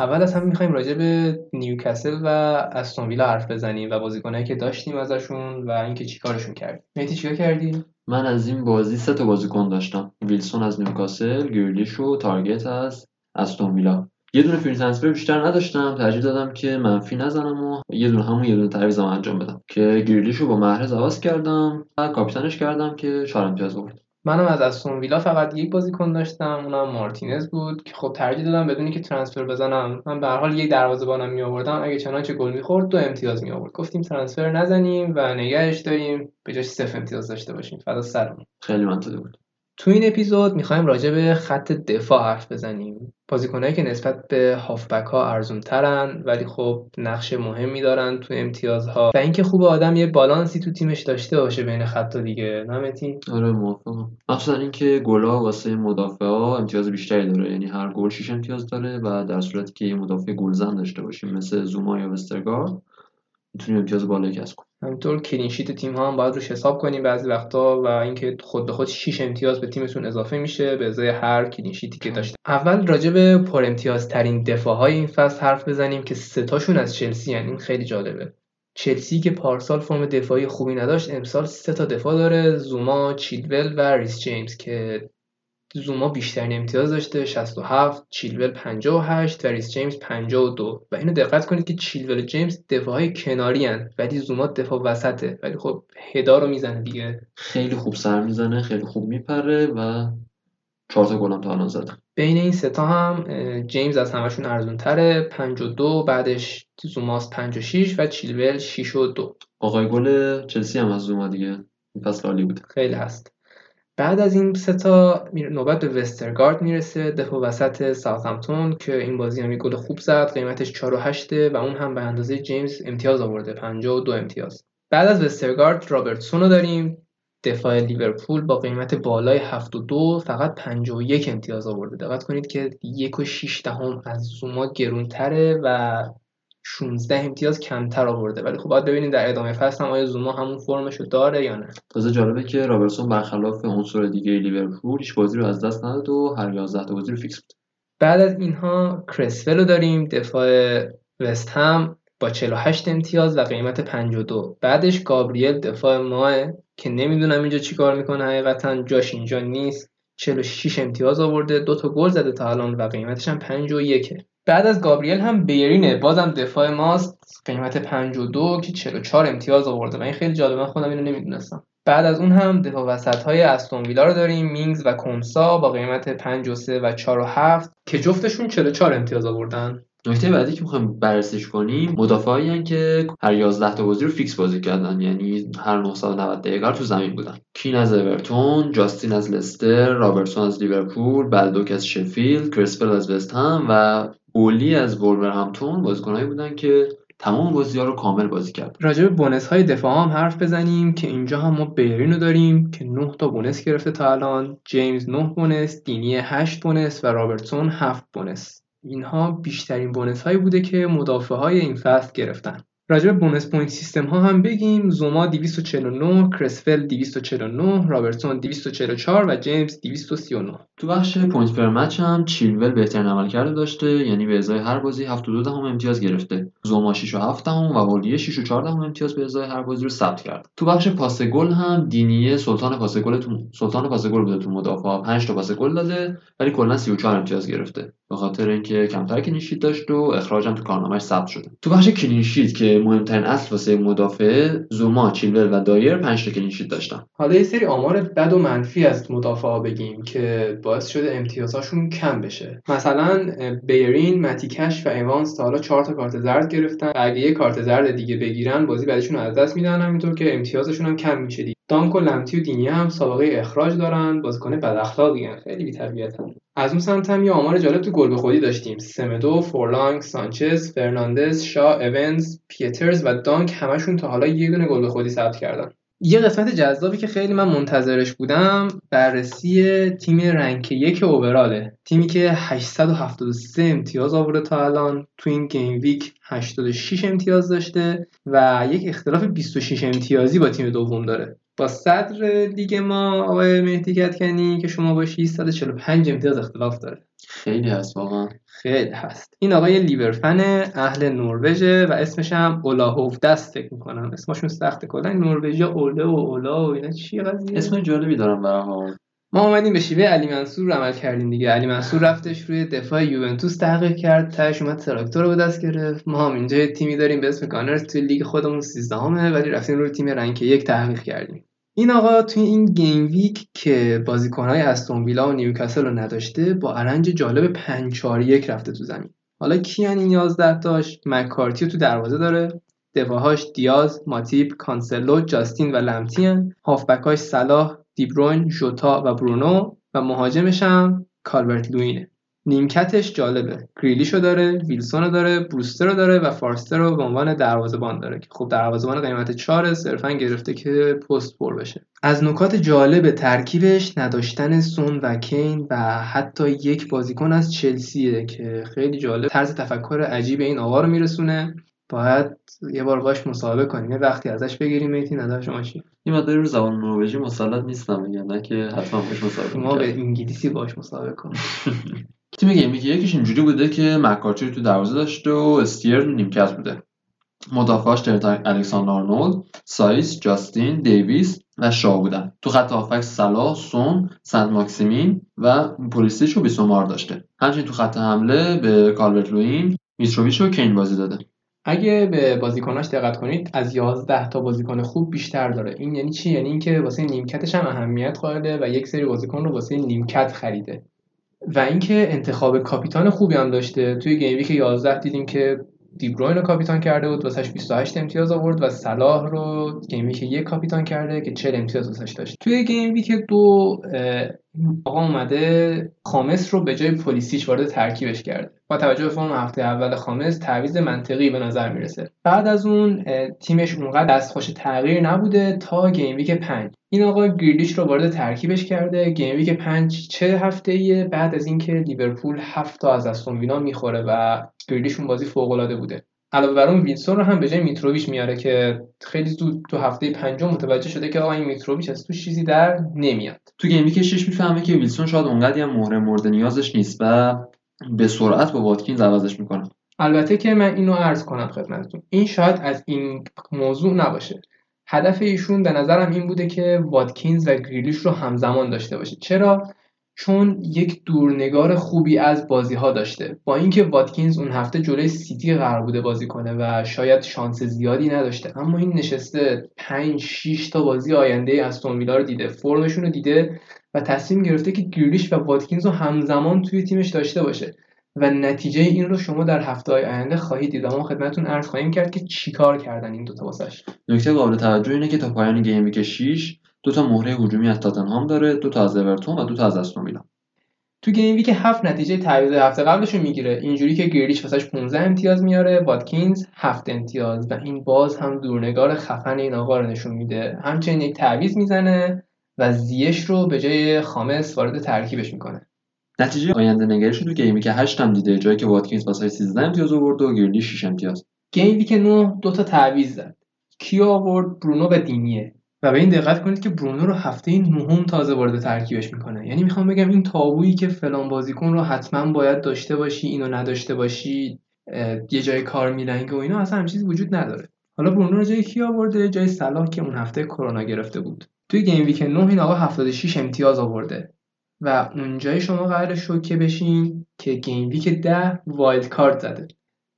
اول از همه می‌خوایم راجع به نیوکاسل و استون ویلا حرف بزنیم و بازیکنایی که داشتیم ازشون و اینکه چیکارشون کردیم. مهدی چیکار کردی؟ من از این بازی سه تا بازیکن داشتم. ویلسون از نیوکاسل گریلیش و تارگت از استون ویلا. یه دونه free transfer بیشتر نداشتم. ترجیح دادم که منفی نزنم و یه دونه همون یه دونه تعویضم انجام بدم. که گریلیش رو با محرز عوض کردم و کاپیتانش کردم که چهار امتیاز آورد. منم از استون ویلا فقط یک بازیکن داشتم اونم مارتینز بود که خب ترجیح دادم بدون اینکه transfer بزنم. من به هر حال یک دروازه‌بانم می آوردم اگه چنانچه گل می‌خورد دو امتیاز می آورد گفتیم transfer نزنیم و نگهش داریم. به جاش صفر امتیاز داشته باشیم. فدا سرمون. خیلی منطقی بود. تو این اپیزود می‌خوایم راجع به خط دفاع حرف بزنیم. بازیکنایی که نسبت به هافبک ها ارزون ترن ولی خب نقش مهمی دارن تو امتیازها. و اینکه خوب آدم یه بالانسی تو تیمش داشته باشه بین خط دیگه نمتی آره موافقم. مخصوصا اینکه گلا واسه مدافع ها امتیاز بیشتری داره. یعنی هر گل 6 امتیاز داره و در صورتی که یه مدافع گلزن داشته باشیم مثل زوما یا وسترگارد می‌تونیم امتیاز بالایی کسب کنیم همینطور clean sheet تیم ها هم باید روش حساب کنیم بعضی وقتا و اینکه خود به خود 6 امتیاز به تیمتون اضافه میشه به ازای هر clean sheet ی که داشته اول راجع به پر امتیاز ترین دفاع های این فصل حرف بزنیم که سه تاشون از چلسی یعنی این خیلی جالبه. چلسی که پارسال فرم دفاعی خوبی نداشت امسال سه تا دفاع داره زوما، چیلول و ریس جیمز که زوما بیشترین امتیاز داشته 67 چیلول 58 و ریس جیمز 52 و اینو دقت کنید که چیلول و جیمز دفاعهای کناری هن ولی زوما دفاع وسطه. ولی خب هدا رو می‌زنه دیگه. خیلی خوب سر می‌زنه خیلی خوب میپره و چهار تا گل هم تا الان زده. بین این ستا هم جیمز از همشون ارزون تره 52 بعدش زوماس 56 و چیلول 6 و 2 آقای گل چلسی هم از زوما دیگه. این فصل عالی بود خیلی هست. بعد از این سه تا نوبت به وسترگارد می‌رسه دفاع وسط ساوثهمپتون که این بازی هم گل خوب زد قیمتش 4 و 8 و اون هم به اندازه جیمز امتیاز آورده 52 امتیاز. بعد از وسترگارد رابرتسون رو داریم. دفاع لیورپول با قیمت بالای 72 فقط 51 امتیاز آورده. دقت کنید که یک و 6 دهم از زوما گرونتره و 16 امتیاز کمتر آورده. ولی خب باید ببینید در ادامه فصل هم آیا زوما همون فرمش رو داره یا نه. تازه جالبه که رابرتسون برخلاف عناصر دیگه لیورپول هیچ بازی رو از دست نداد و هر 11 تا بازی رو فیکس بود. بعد از اینها کرسول رو داریم دفاع وست هم با 48 امتیاز و قیمت 52 بعدش گابریل دفاع ماه که نمی‌دونم اینجا چیکار می‌کنه حقیقتا جاش اینجا نیست. 46 امتیاز آورده دو تا گل زده تا الان و قیمتش هم 51 بعد از گابریل هم بیرینه. بازم دفاع ماست. قیمت 52 که 44 امتیاز آورده و این خیلی جالبه. من خودم اینو نمی‌دونستم. بعد از اون هم دفاع وسط های استون ویلا رو داریم. مینگز و کنسا با قیمت 53 و 4 و 7 که جفتشون 44 امتیاز آوردن. نکته بعدی که می‌خوایم بررسیش کنیم مدافعایی که هر 11 تا بازی رو فیکس بازی کردن. یعنی هر 990 دقیقه تو زمین بودن. کین از اورتون جاستین از لستر رابرتسون از لیورپول بلدوک از شفیلد کرسول از وست هم و اولی از وولورهمپتون بازیکنایی بودن که تمام بازی ها رو کامل بازی کرد. راجع به bonus های دفاع هم حرف بزنیم که اینجا هم ما بیرین رو داریم که 9 تا bonus گرفته تا الان جیمز 9 bonus دینی 8 bonus و رابرتسون 7 bonus. اینها بیشترین bonus هایی بوده که مدافع های این فصل گرفتن. راجع به bonus point system ها هم بگیم. زوما 249 کرسول 249 رابرتسون 244 و جیمز 239 تو بخش point per match هم چیلول بهترین عملکرد داشته یعنی به ازای هر بازی 7 دهم امتیاز گرفته. زوما 6 و 7 دهم و والیه 6 و 4 دهم امتیاز به ازای هر بازی رو ثبت کرد. تو بخش پاس گل هم دینیه سلطان پاس گل تو سلطان پاس گل بوده تو مدافع 5 تا پاس گل داده ولی کلا 34 امتیاز گرفته. به خاطر اینکه کمتر clean sheet داشت و اخراجم تو کارنامه‌اش ثبت شده. تو بخش clean sheet که مهمترین اصل واسه مدافع زوما چیلول و دایر 5 تا clean sheet داشتن حالا یه سری آمار بد و منفی از مدافعا بگیم که باعث شده امتیازهاشون کم بشه. مثلا بیرین متی کش و ایوانز تا حالا 4 تا کارت زرد گرفتن. اگه یه کارت زرد دیگه بگیرن بازی بعدشون از دست میدن. همینطور که امتیازشون هم کم میشه دیگه دانک و لمتی و دینی هم سابقه اخراج دارن بازیکن بد اخلاقی خیلی بی‌تربیتن. از اون سمت هم یه آمار جالب تو گل به خودی داشتیم. سمدو، فورلانگ، سانچز، فرناندز، شا، اونز، پیترز و دانک همشون تا حالا یه دونه گل به خودی ثبت کردن. یه قسمت جذابی که خیلی من منتظرش بودم بررسی تیم rank یک overall ه. تیمی که 873 امتیاز آورده تا الان تو این game week 86 امتیاز داشته و یک اختلاف 26 امتیازی با تیم دوم داره. با صدر لیگ ما آقای مهدی کتکنی که شما باشی 145 امتیاز اختلاف داره. خیلی هست واقعا. خیلی هست. این آقای لیورفن اهل نروژه و اسمش هم اولاهوف دست فکر می‌کنم. اسمشون سخته. کلا نروژیا اوله و اولا و اینا چی قضیه؟ اسم جالبی دارم حال ما اومدیم به شیوه علی منصور عمل کردیم دیگه. علی منصور رفتش روی دفاع یوونتوس تحقیق کرد. تهش اومد تراکتور رو به دست گرفت. ما هم اینجا تیمی داریم به اسم گانرز توی لیگ خودمون 13 همه ولی رفتیم روی تیم rank یک تحقیق کردیم. این آقا توی این game week که بازیکنهای استون ویلا و نیوکاسل رو نداشته با arrange جالب 5 4 1 رفته تو زمین. حالا کیان این 11 تاش؟ مکارتی تو دروازه داره. دفاعهاش دیاز، ماتیپ، کانسلو، جاستین و لمتین هافبکاش صلاح، دیبروین، ژوتا و برونو و مهاجمش هم کالورت لوینه. نیمکتش جالبه. گریلیشو داره ویلسون داره بروستر رو داره و فارستر رو به عنوان دروازه‌بان داره که خب دروازه‌بان قیمت 4 صرفا گرفته که پست پر بشه. از نکات جالب ترکیبش نداشتن سون و کین و حتی یک بازیکن از چلسیه که خیلی جالب طرز تفکر عجیب این آقا رو میرسونه. باید یه بار باش مصاحبه کنیم. یه وقتی ازش بگیریم میتی نظر شما چی این مقداری رو زبان نروژی مسلط نیستم یا نه که حتما باش مصاحبه ما به. انگلیسی باش مصاحبه کنیم [laughs] تیم game week یکیش اینجوری بوده که مکارتی رو تو دروازه داشته و استیر نیمکت بوده. مدافعاش ترنت الکساندر آرنولد سایس جاستین دیویس و شا بودن. تو خط هافبک صلاح سون سنت ماکسیمین و پولیسیچ و بیسومار داشته. همچنین تو خط حمله به کالورت لوین میتروویچ و کین بازی داده. اگه به بازیکناش دقت کنید از 11 تا بازیکن خوب بیشتر داره. این یعنی چی؟ یعنی اینکه واسه نیمکتش هم اهمیت قائله و یک سری بازیکن رو واسه نیمکت خریده. و اینکه انتخاب کاپیتان خوبی هم داشته. توی game week 11 دیدیم که دیبروین رو کاپیتان کرده بود واسش 28 امتیاز آورد و صلاح رو game week یک کاپیتان کرده که 40 امتیاز واسش داشت. توی game week دو اه، آقا اومده خامس رو به جای پولیسیچ وارد ترکیبش کرده. با توجه به فرم هفته اول خامس تعویض منطقی به نظر می‌رسه. بعد از اون تیمش اونقدر دستخوش تغییر نبوده تا game week 5 این آقا گریلیش رو وارد ترکیبش کرده. game week 5 چه هفته ایه بعد از اینکه لیورپول 7 تا از استون ویلا می‌خوره و گریلیش اون بازی فوق العاده بوده. علاوه بر اون ویلسون رو هم به جای میتروویچ میاره که خیلی زود تو هفته پنجم متوجه شده که آقا این میتروویچ از تو چیزی در نمیاد. تو game week 6 می‌فهمه که ویلسون شاید اونقدی هم مهره مورد نیازش نیست و به سرعت با واتکینز عوضش می‌کنه. البته که من اینو عرض کنم خدمتتون. این شاید از این موضوع نباشه. هدف ایشون به نظرم این بوده که واتکینز و گریلیش رو همزمان داشته باشه. چرا؟ چون یک دورنگار خوبی از بازی ها داشته. با اینکه واتکینز اون هفته جلوی سیتی قرار بوده بازی کنه و شاید شانس زیادی نداشته. اما این نشسته 5 6 تا بازی آینده استون ویلا رو دیده. فرمشون رو دیده و تصمیم گرفته که گریلیش و واتکینز رو همزمان توی تیمش داشته باشه. و نتیجه این رو شما در هفته های آینده خواهید دید. ما خدمتتون عرض خواهیم کرد که چیکار کردن این دوتا واسش؟ نکته قابل توجه اینه که تا پایان game week 6 دو تا مهره هجومی از تاتنهام داره دو تا از اورتون و دو تا از استون ویلا. تو game week هفت نتیجه تعویض هفته قبلش رو می‌گیره. اینجوری که گریلیش واسش 15 امتیاز میاره واتکینز 7 امتیاز و این باز هم دورنگار خفن این آقا رو نشون میده. همچنین یک تعویض می‌زنه و زیش رو به جای خامس وارد ترکیبش می‌کنه. نتیجه آینده نگریش رو تو game week 8 هم دیده جایی که واتکینز واسه 13 امتیاز آورد و گریلیش 6 امتیاز. game week 9 دو تا تعویض زد. کی آورد؟ برونو و دینیه. و به این دقت کنید که برونو رو هفته نهم تازه وارد ترکیبش می‌کنه. یعنی می‌خوام بگم این تابویی که فلان بازیکن رو حتما باید داشته باشی اینو نداشته باشی یه جای کار میلنگه و اینا اصلا هم چیزی وجود نداره. حالا برونو رو جای کی آورده؟ جای صلاح که اون هفته کرونا گرفته بود. توی game week 9 این آقا 76 امتیاز آورده. و اونجای شما قراره شوکه بشین که game week 10 wild card زده.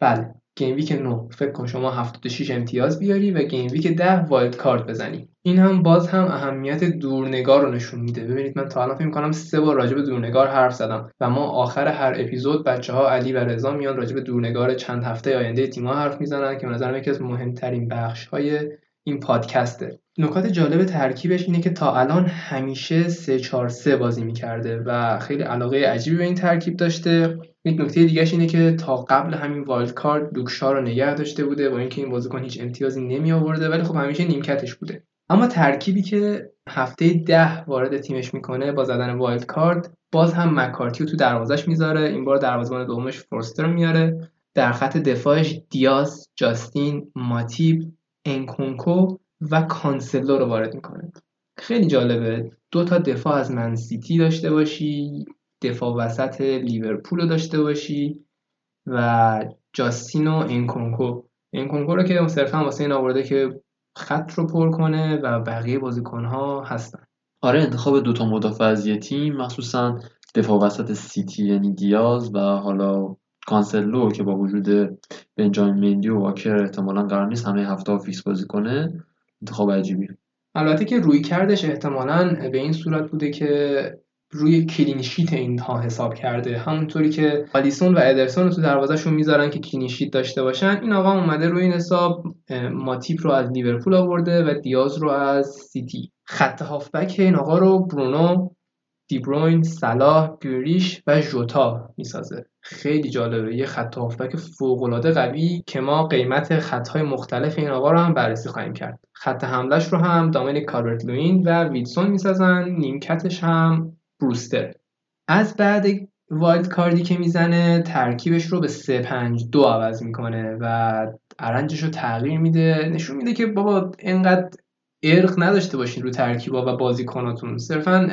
بله. game week 9 فکر کن شما 76 امتیاز بیاری و game week 10 wild card بزنی. این هم باز هم اهمیت دورنگار رو نشون میده. ببینید من تا الان فکر کنم سه بار راجع به دورنگار حرف زدم و ما آخر هر اپیزود بچه ها علی و رضا میان راجع به دورنگار چند هفته آینده تیم‌ها حرف می‌زنن که به نظرم یکی از مهمترین بخش های این پادکسته. نکات جالب ترکیبش اینه که تا الان همیشه 3 4 3 بازی می‌کرده و خیلی علاقه عجیبی به این ترکیب داشته. یک نکته دیگه اینه که تا قبل همین wild card لوک شا رو نگه داشته بوده با اینکه این بازیکن هیچ امتیازی نمی آورده ولی خب همیشه نیمکتش بوده. اما ترکیبی که هفته ده وارد تیمش می‌کنه با زدن wild card باز هم مکارتی رو تو دروازش می‌ذاره. این بار دروازه‌بان دومش فورستر میاره در خط دفاعش دیاز، جاستین، ماتیب، انکونکو و کانسلو رو وارد می‌کنه خیلی جالبه. دو تا دفاع از منسیتی داشته باشی دفاع وسط لیورپول رو داشته باشی و جاستین و انکونکو. انکونکو رو که صرفا واسه این آورده که خط رو پر کنه و بقیه بازیکنها هستن. آره انتخاب دوتا مدافع از یه تیم مخصوصا دفاع وسط سیتی یعنی دیاز و حالا کانسلو که با وجود بنجامین مندی و واکر احتمالا قرار نیست همه هفته فیکس بازی کنه. انتخاب عجیبی. البته که رویکردش احتمالا به این صورت بوده که روی clean sheet اینها حساب کرده. همونطوری که آلیسون و ادرسون رو تو دروازهشون می‌ذارن که clean sheet داشته باشن این آقا اومده روی این حساب ماتیپ رو از لیورپول آورده و دیاز رو از سیتی. خط هافبک این آقا رو برونو دیبروین، صلاح، گریلیش و ژوتا می‌سازه. خیلی جالبه. یه خط هافبک فوق‌العاده قوی که ما قیمت خطهای مختلف این آقا رو هم بررسی خواهیم کرد. خط حملش رو هم دامینیک کالورت لوین و ویلسون می‌سازن نیمکتش هم بروستر. از بعد wild card ی که می‌زنه ترکیبش رو به 3 5 2 عوض می‌کنه و arrange ش رو تغییر میده. نشون میده که بابا اینقدر ارق نداشته باشین رو ترکیبا و بازیکناتون. صرفا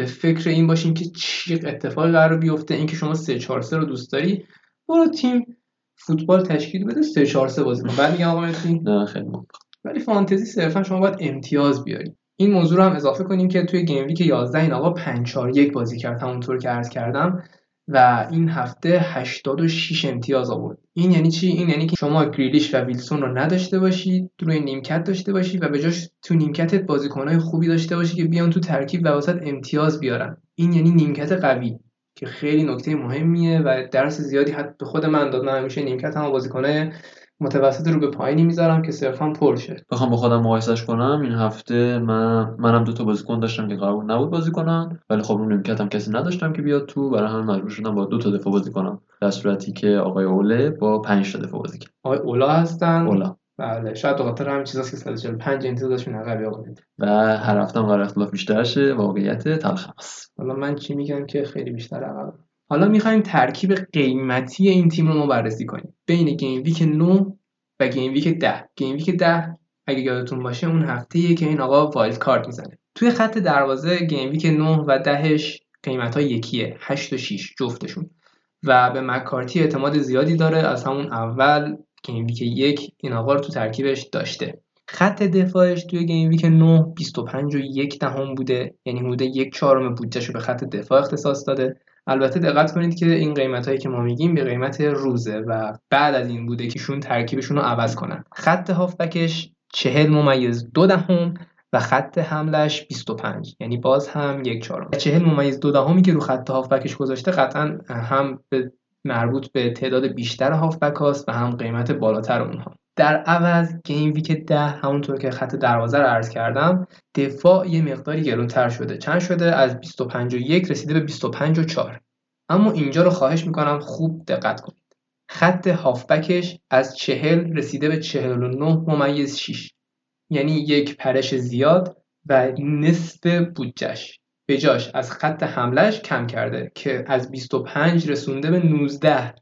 به فکر این باشین که چی اتفاقی قرار بیفته اینکه شما 3 4 3 رو دوست داری برو تیم فوتبال تشکیل بده 3 4 3 بازی کن. بعد میگم آقا نه خیلی. ولی فانتزی صرفا شما باید امتیاز بیاری این موضوع رو هم اضافه کنیم که توی گیم ویک 11 این آقا 5 4 1 بازی کرد. همونطور که عرض کردم. و این هفته 86 امتیاز آورد. این یعنی چی؟ این یعنی که شما گریلیش و ویلسون رو نداشته باشید روی نیمکت داشته باشی و به جاش تو نیمکتت بازیکنهای خوبی داشته باشی که بیان تو ترکیب و واسط امتیاز بیارن. این یعنی نیمکت قوی که خیلی نکته مهمیه و درس زیادی حتی به خود من داد من همیشه نیمکت هم بازیکنای متوسط رو به پایینی می‌ذارم که صرفا پر شه. بخوام با خودم مقایسش کنم این هفته من منم دو تا بازیکن داشتم که قرار بود نبود بازی کنن ولی خب اون نیمکتم کسی نداشتم که بیاد تو برای همین مجبور شدم با دو تا دفاع بازی کنم. در صورتی که آقای اوله با 5 تا دفاع بازی کرد. آقای اولا هستن؟ اولا. بله شاید به خاطر همین چیزاست که 145 امتیازشون عقبی آقا و هر هفته هم قراره اختلاف بیشتر شه واقعیت تلخ است حالا من چی میگم که خیلی بیشتر عقب. حالا می‌خوایم ترکیب قیمتی این تیم رو ما بررسی کنیم. بین game week 9 و game week 10 game week 10 اگه یادتون باشه اون هفته که این آقا wild card می‌زنه. توی خط دروازه game week 9 و 10ش قیمت ها یکیه 8 و 6 جفتشون. و به مکارتی اعتماد زیادی داره از همون اول game week یک این آقا رو تو ترکیبش داشته. خط دفاعش توی گیم ویک 9 25 و یک دهم بوده یعنی حدود یک چهارم بودجهش رو به خط دفاع اختصاص داده. البته دقت کنید که این قیمت هایی که ما میگیم به قیمت روزه و بعد از این بوده که شون ترکیبشون رو عوض کنن. خط هافبکش 40 ممیز دو دهم و خط حملش 25 یعنی باز هم یک چهارم. 40 ممیز دو دهمی که رو خط هافبکش گذاشته قطعا هم به مربوط به تعداد بیشتر هافبک و هم قیمت بالاتر اونها. در عوض گیم ویک ده همونطور که خط دروازه رو عرض کردم دفاع یه مقداری گرونتر شده. چند شده؟ از 25 و 1 رسیده به 25 و 4 اما اینجا رو خواهش می‌کنم خوب دقت کنید. خط هافبکش از 40 رسیده به 49 ممیز 6 یعنی یک پرش زیاد و نصف بودجش به جاش از خط حملش کم کرده که از 25 رسونده به 19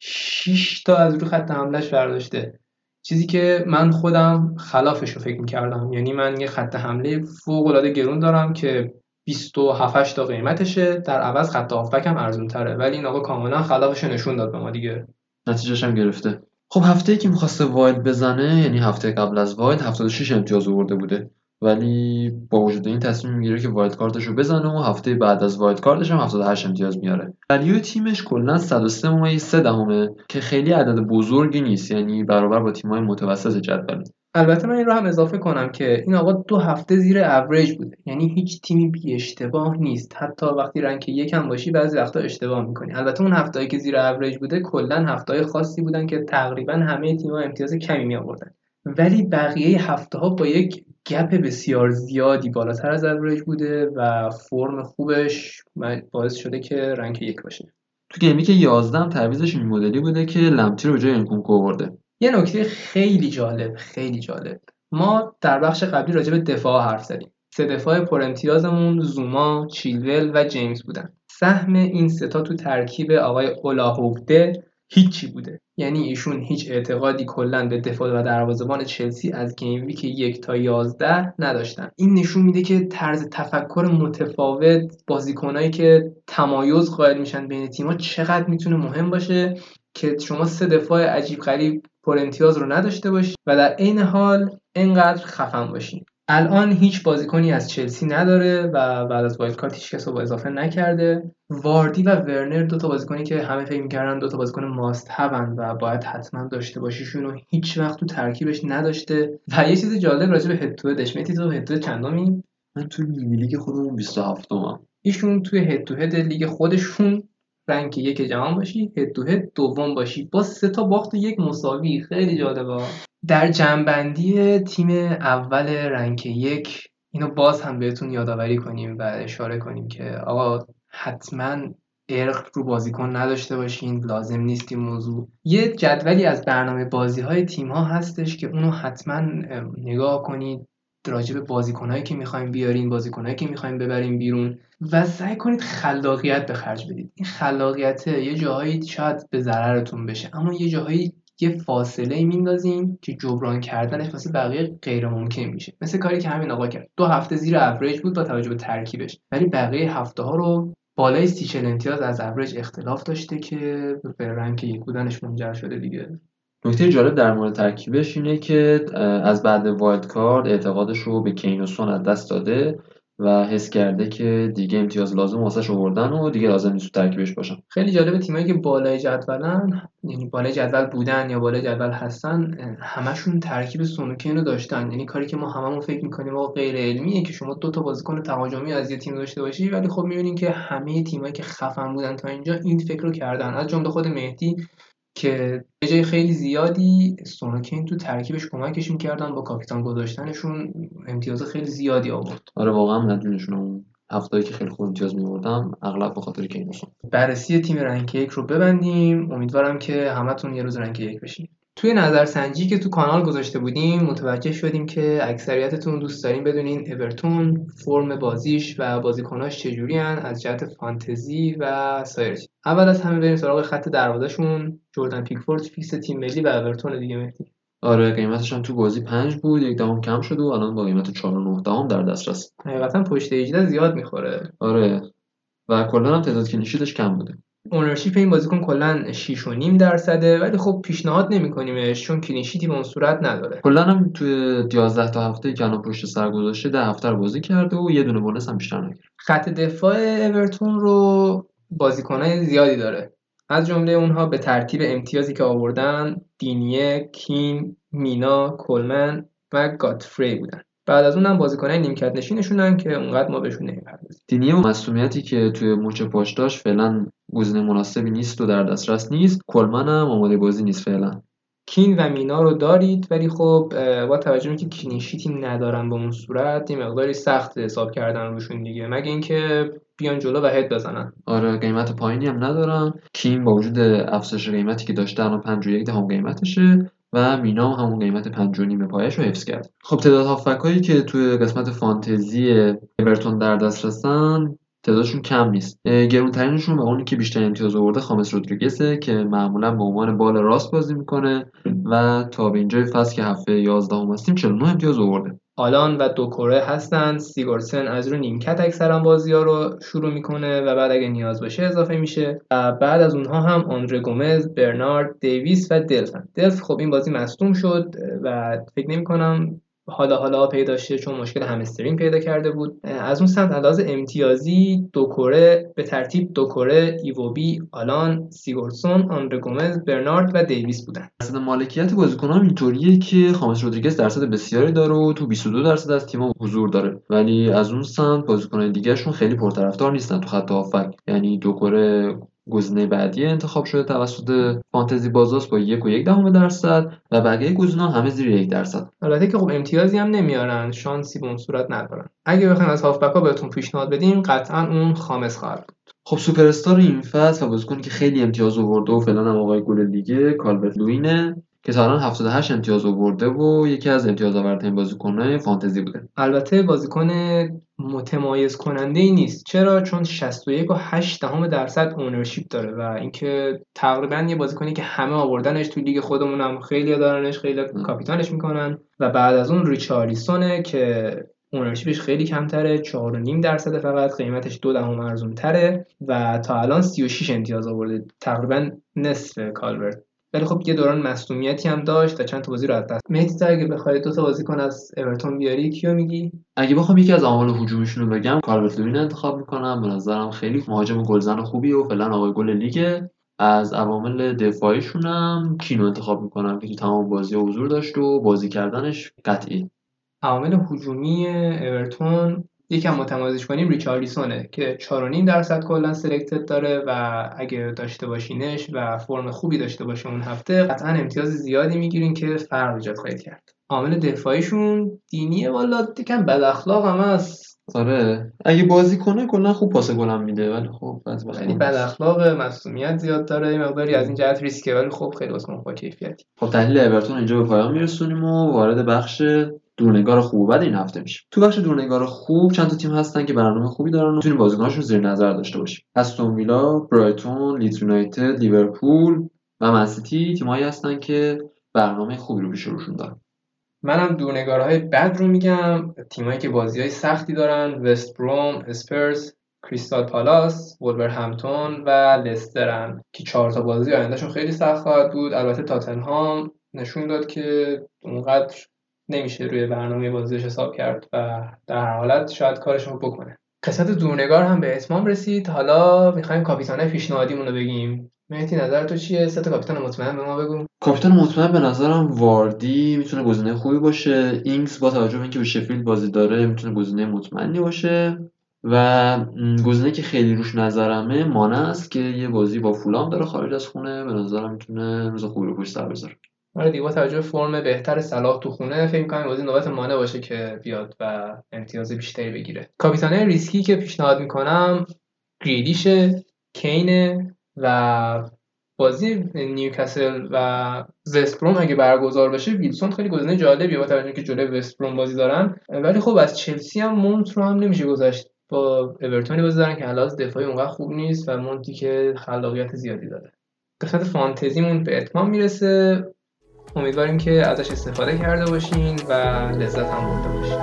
6 تا از روی خط حملش برداشته. چیزی که من خودم خلافش رو فکر می‌کردم. یعنی من یه خط حمله فوق العاده گرون دارم که 27 تا قیمتشه. در عوض خط هافبک هم ارزون تره ولی این آقا کاملا خلافش رو نشون داد به ما دیگه. نتیجهش هم گرفته. خب هفته ای که می‌خواسته wild بزنه یعنی هفته قبل از wild 76 امتیاز آورده بوده. ولی با وجود این تصمیم می‌گیره که wild card ش رو بزنه و هفته بعد از wild card ش هم 78 امتیاز میاره. value تیمش کلا 103 ممیز 3 دهمه که خیلی عدد بزرگی نیست یعنی برابر با تیم‌های متوسط جدول. البته من این رو هم اضافه کنم که این آقا دو هفته زیر اوریج بوده. یعنی هیچ تیمی بی اشتباه نیست. حتی وقتی rank یکم باشی بعضی وقتا اشتباه می‌کنی. البته اون هفتهایی که زیر اوریج بوده کلا هفته‌های خاصی بودن که تقریبا همه تیم‌ها امتیاز کمی می آوردن ولی بقیه هفته ها با یک gap بسیار زیادی بالاتر از اوریج بوده و فرم خوبش باعث شده که rank یک باشه. تو game week 11 هم تعویضش این مدلی بوده که لمپتی رو جای انکونکو آورده. یه نکته خیلی جالب خیلی جالب. ما در بخش قبلی راجع به دفاع حرف زدیم. سه دفاع پر امتیازمون زوما، چیلول و جیمز بودن. سهم این ستا تو ترکیب آقای اولاهوفده هیچی بوده. یعنی ایشون هیچ اعتقادی کلا به دفاع و دروازه‌بان چلسی از گیم ویک یک تا 11 نداشتن. این نشون میده که طرز تفکر متفاوت بازیکنایی که تمایز قائل میشن بین تیم‌ها چقدر می‌تونه مهم باشه که شما سه دفاع عجیب غریب پر امتیاز رو نداشته باشی و در عین حال انقدر خفن باشی. الان هیچ بازیکنی از چلسی نداره و بعد از wild card هیچ کس رو با اضافه نکرده. واردی و ورنر دو تا بازیکنی که همه فکر می‌کردن دو تا بازیکن must have ن و باید حتما داشته باشیشون رو هیچ وقت تو ترکیبش نداشته. و یه چیز جالب راجع به head to head ش مهدی تو head to چندمی من تو لیگ خودمون 27 هم ایشون توی head to head لیگ خودشون رنک یک جهان باشی هد تو هد دوم باشی. با سه تا باخت و یک مساوی. خیلی جالبه. در جنبندی تیم اول رنک یک اینو باز هم بهتون یادآوری کنیم و اشاره کنیم که آقا حتما ارق رو بازیکن نداشته باشین لازم نیست این موضوع. یه جدولی از برنامه بازی های تیم ها هستش که اونو حتما نگاه کنید. راجع به بازیکنهایی که می‌خوایم بیارین بازیکنهایی که می‌خوایم ببریم بیرون و سعی کنید خلاقیت به خرج بدید. این خلاقیت یه جاهایی شاید به ضررتون بشه اما یه جاهایی یه فاصله میندازین که جبران کردنش واسه بقیه غیر ممکن میشه. مثل کاری که همین آقا کرد. دو هفته زیر اوریج بود با توجه به ترکیبش. ولی بقیه هفته ها رو بالای سی امتیاز از اوریج اختلاف داشته که به rank یک بودنش منجر شده دیگه. نکته جالب در مورد ترکیبش اینه که از بعد wild card اعتقادش رو به کین و سون از دست داده و حس کرده که دیگه امتیاز لازم واسش آوردن و دیگه لازم نیست ترکیبش باشن. خیلی جالبه تیمایی که بالای جدولن یعنی بالای جدول بودن یا بالای جدول هستن همشون ترکیب سونوکین رو داشتن. یعنی کاری که ما هممون فکر می‌کنیم آقا غیر علمیه که شما دو تا بازیکن تهاجمی از یه تیم داشته باشی ولی خب می‌بینین که همه تیمایی که خفن بودن تا اینجا این فکر رو کردن. از جمله خود مهدی که به جای خیلی زیادی سونوکین تو ترکیبش کمکش می‌کردن با کاپیتان گذاشتنشون امتیاز خیلی زیادی آورد. آره واقعا مدیونشون اون هفتهایی که خیلی خوب امتیاز میوردم اغلب به خاطر کین و سون. بررسی تیم rank یک رو ببندیم. امیدوارم که همتون یه روز rank یک بشین. توی نظرسنجی که تو کانال گذاشته بودیم متوجه شدیم که اکثریتتون دوست دارین بدونین اورتون فرم بازیش و بازیکناش چجوری از جهت فانتزی و سایر اول از همه بریم سراغ خط دروازه‌شون. جردن پیکفورد فیکس تیم ملی و اورتون دیگه مهدی. آره قیمتش هم تو بازی پنج بود یک دهم کم شده و الان با قیمت 4 و 9 دهم در دسترس. حقیقتا پشت 18 زیاد می‌خوره. آره. و کلا هم تعداد clean sheet ش کم بوده. ownership این بازیکن کلا 6 و نیم درصده ولی خب پیشنهاد نمیکنیمش چون clean sheet ی به اون صورت نداره. کلا هم توی 11 تا هفته که الان پشت سر گذاشته 10 هفته رو بازی کرده و یه دونه bonus هم بیشتر نگرفت. خط دفاع اورتون رو بازیکنای زیادی داره. از جمله اونها به ترتیب امتیازی که آوردن دینیه، کین، مینا، کلمن و گاتفری بودن. بعد از اونم بازیکنای نیمکت نشینشونن که اونقدر ما بهشون نمی‌پردازیم. دینیه و مسئولیتی که توی مچ پاش داشت فعلا گزینه مناسبی نیست و در دسترس نیست. کلمن هم آماده بازی نیست فعلا. کین و مینا رو دارید ولی خب با توجه اینکه کلینشیتی ندارن به اون صورت یه مقداری سخت حساب کردن روشون دیگه. مگه اینکه بیان جلو و هد بزنن. آره قیمت پایینی هم ندارم کیم با وجود افزایش قیمتی که داشته الان 5 و یک دهم قیمتشه و مینا هم همون قیمت 5 و نیم پایش رو حفظ کرد. خب تعداد هافبک هایی که توی قسمت فانتزی اورتون در دسترسن تعدادشون کم نیست. گرونترینشون و اونی که بیشتر امتیاز آورده خامس رودریگزه که معمولا به عنوان بال راست بازی می‌کنه و تا به اینجای فصل که هفته 11 هم هستیم 49 امتیاز آورده. آلان و دوکوره هستن. سیگورسن از رو نیمکت اکثرا بازی ها رو شروع می‌کنه و بعد اگه نیاز باشه اضافه میشه. و بعد از اونها هم آندره گومز برنارد دیویس و دلفن. دلف خب این بازی مصدوم شد و فکر نمی کنم حالا حالا پیدا شه چون مشکل همسترینگ پیدا کرده بود. از اون سمت لحاظ امتیازی دوکوره به ترتیب دوکوره ایووبی آلان سیگورسون آندره گومز برنارد و دیویس بودن. درصد مالکیت بازیکنان اینطوریه که خامس رودریگز درصد بسیاری داره و تو 22 درصد از تیم‌ها حضور داره. ولی از اون سمت بازیکنان دیگهشون خیلی پرطرفدار نیستن تو خط هافک. یعنی دوکوره گزینه بعدی انتخاب شده توسط فانتزی بازاس با یک و یک دهم درصد و بقیه گزینه‌ها همه زیر یک درصد. البته که خب امتیازی هم نمیارن شانسی به اون صورت ندارن. اگه بخوایم از هافبک ها بهتون پیشنهاد بدیم قطعا اون خامس خواهد بود. خب سوپر استار این فصل و بازیکنی که خیلی امتیاز آورده و فعلا هم آقای گل لیگه کالورت لوینه که تا الان 78 امتیاز آورده و یکی از امتیاز آورترین بازیکن‌های فانتزی بوده. البته بازیکن متمایز کننده ای نیست. چرا؟ چون 61 و 8 دهم درصد اونرشیپ داره و اینکه تقریبا یه بازیکنی که همه آوردنش تو لیگ خودمون هم خیلی دارنش خیلی کاپیتانش می‌کنن و بعد از اون ریچارلیسونه که اونرشیپش خیلی کمتره 4.5 درصد فقط قیمتش دو دهم ارزون تره و تا الان 36 امتیاز آورده. تقریبا نصف کالورت. ولی خب یه دوران مصدومیتی هم داشت و چند تا بازی رو از دست مهدی اگه بخوای دو تا بازیکن از اورتون بیاری کیو میگی؟ اگه بخوام یکی از عوامل هجومیشون رو بگم کالورت لوین انتخاب می‌کنم. به نظرم خیلی مهاجم گلزن خوبیه و فعلا آقای گل لیگه از عوامل دفاعیشون هم کینو انتخاب می‌کنم که تو تمام بازی حضور داشت و بازی کردنش قطعی. عوامل هجومی اورتون یکم متمایزش کنیم ریچارلیسونه که 4.5 درصد کلا selected داره و اگه داشته باشینش و فرم خوبی داشته باشه اون هفته قطعا امتیاز زیادی می‌گیرین که فرق ایجاد خواهید کرد. عامل دفاعیشون دینیه والا یکم بد اخلاق هم هست. آره. اگه بازی کنه کلا خوب پاس گلم میده ولی خب از یعنی بد اخلاق مصونیت زیاد داره یه مقداری از این جهت ریسکه ولی خب خیلی بازیکن با کیفیتی خب تحلیل اورتون اینجا به پایان میرسونیم و وارد بخش دورنگار خوب و بد این هفته میشیم تو بخش دورنگار خوب چند تا تیم هستن که برنامه خوبی دارن و می‌تونیم بازیکناشون زیر نظر داشته باشیم. استون ویلا برایتون لیدز یونایتد لیورپول و منسیتی تیمایی هستن که برنامه خوبی رو پیش روشون دارن. منم دورنگارهای بد رو میگم. تیمایی که بازی های سختی دارن وست بروم اسپرز کریستال پالاس ولورهمپتون و لسترن که چهار تا بازی آیندهشون خیلی سخت خواهد بود. البته تاتنهام نشون داد که اونقدر نمیشه روی برنامه بازیش حساب کرد و در هر حالت شاید کارش رو بکنه. قسمت دورنگار هم به اتمام رسید. حالا می‌خوایم کاپیتانه پیشنهادیمون رو بگیم. مهدی نظر تو چیه؟ سه تا کاپیتان مطمئن به ما بگو. کاپیتان مطمئن به نظرم واردی می‌تونه گزینه خوبی باشه. اینگز با توجه به اینکه به شفیلد بازی داره می‌تونه گزینه مطمئنی باشه. و گزینه که خیلی روش نظرمه مانه است که یه بازی با فولام داره خارج از خونه. به نظرم می‌تونه روز خوبی رو پشت سر بذاره. آره دیگه با توجه فرم بهتر صلاح تو خونه فکر می‌کنم بازی نوبت مانع باشه که بیاد و امتیاز بیشتری بگیره. کاپیتانه ریسکی که پیشنهاد می‌کنم گریلیشه کینه و بازی نیوکاسل و وستبروم اگه برگزار بشه ویلسون خیلی گزینه جالبیه با توجه اینکه جلوی وستبروم بازی دارن. ولی خب از چلسی هم مونت رو هم نمیشه گذاشت با اورتونی بازی دارن که علاوه دفاعی اونقدر خوب نیست و مونتی که خلاقیت زیادی داره. قسمت فانتزیمون به اتمام می‌رسه. امیدواریم که ازش استفاده کرده باشین و لذت هم برده باشین.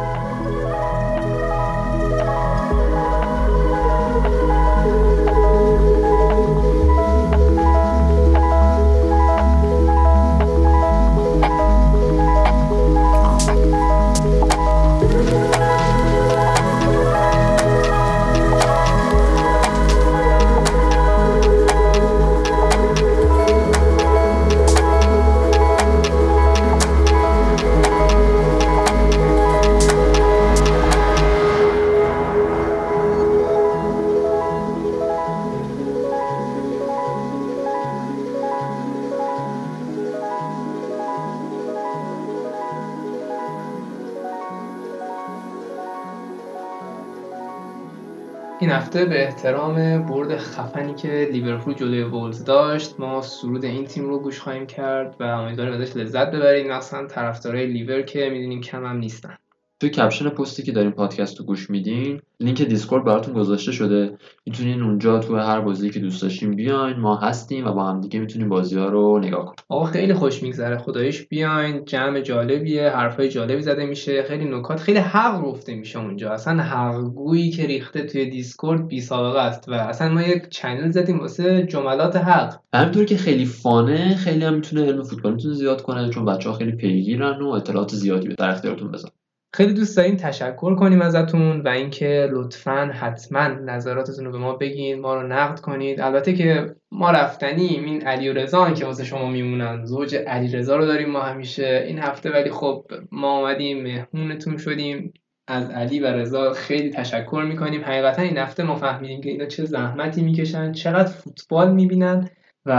این هفته به احترام برد خفنی که لیورپول جلوی وولز داشت ما سرود این تیم رو گوش خواهیم کرد و امیدواریم ازش لذت ببرید مخصوصا طرفدارای لیور که می‌دونیم کم هم نیستن. توی کپشن پستی که دارین پادکست رو گوش میدین لینک دیسکورد براتون گذاشته شده. می‌تونین اونجا تو هر بازی که دوست داشتین بیاین ما هستیم و با هم دیگه می‌تونیم بازی ها رو نگاه کنیم. آقا خیلی خوش میگذره. خدایش بیاین. جمع جالبیه. حرفای جالبی زده میشه. خیلی نکات خیلی حق گفته میشه اونجا. اصلا حقگویی که ریخته توی دیسکورد بی سابقه است و اصلا ما یک channel زدیم واسه جملات حق. همینطور که خیلی fun ه خیلی هم می‌تونه علم فوتبالتون زیاد کنه چون بچه ها خیلی پیگیرن و اطلاعات زیادی در اختیارتون بذارن. خیلی دوست داریم تشکر کنیم ازتون و اینکه لطفا حتما نظراتتون رو به ما بگین ما رو نقد کنید. البته که ما رفتنیم این علی و رضا که واسه شما میمونن. زوج علی رضا رو داریم ما همیشه این هفته ولی خب ما آمدیم مهمونتون شدیم. از علی و رضا خیلی تشکر می‌کنیم. حقیقتا این هفته ما فهمیدیم که اینا چه زحمتی می‌کشن چقدر فوتبال می‌بینن و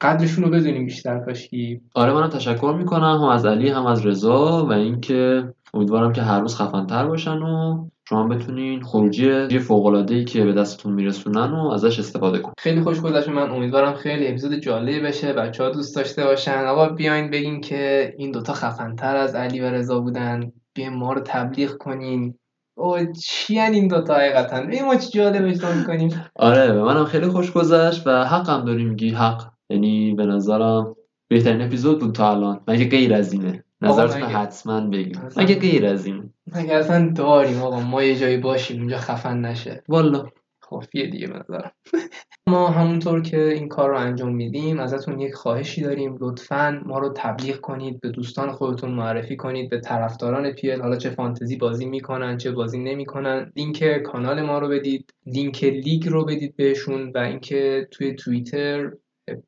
قدرشون رو بدونیم بیشتر کاشکی آره منم تشکر می‌کنم. هم از علی هم از رضا و اینکه امیدوارم که هر روز خفنتر باشن و شما بتونین خروجی فوق العاده ای که به دستتون میرسونن و ازش استفاده کنید خیلی خوش گذشت. من امیدوارم خیلی اپیزود جالبی بشه. بچه ها دوست داشته باشن. آقا بیاین بگین که این دوتا خفنتر از علی و رضا بودن. بیاین ما رو تبلیغ کنین. او چی این دوتا حقیقتا؟ این ما چی جالبش کنیم آره به منم خیلی خوش گذشت و حقم داری میگی حق. یعنی به نظرم بهترین اپیزود بود تا الان. مگه غیر از اینه؟ نظرتون مگه- حتما اصلا- مگه غیر از اینه مگه اصلا داریم آقا؟ ما یه جایی باشیم اونجا خفن نشه. والا. کافیه دیگه به نظرم. [laughs] ما همونطور که این کار رو انجام میدیم ازتون یک خواهشی داریم. لطفا ما رو تبلیغ کنید به دوستان خودتون معرفی کنید به طرفداران PL حالا چه فانتزی بازی می‌کنن چه بازی نمی‌کنن. لینک کانال ما رو بدید لینک لیگ رو بدید بهشون و اینکه توی توییتر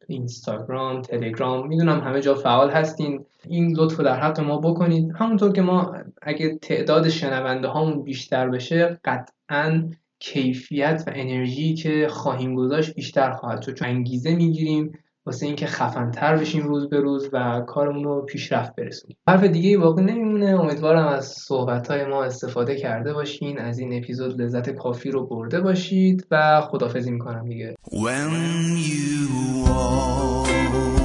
اینستاگرام تلگرام می‌دونم همه جا فعال هستین. این لطف در حق ما بکنید. همونطور که ما اگه تعداد شنونده هامون بیشتر بشه قطعا کیفیت و انرژی که خواهیم گذاشت بیشتر خواهد شد. چون انگیزه می‌گیریم. واسه اینکه خفنتر بشیم روز به روز و کارمون رو پیشرفت برسونیم. حرف دیگه باقی نمیمونه. امیدوارم از صحبت های ما استفاده کرده باشین از این اپیزود لذت کافی رو برده باشید و خدافزی می‌کنم دیگه. When you walk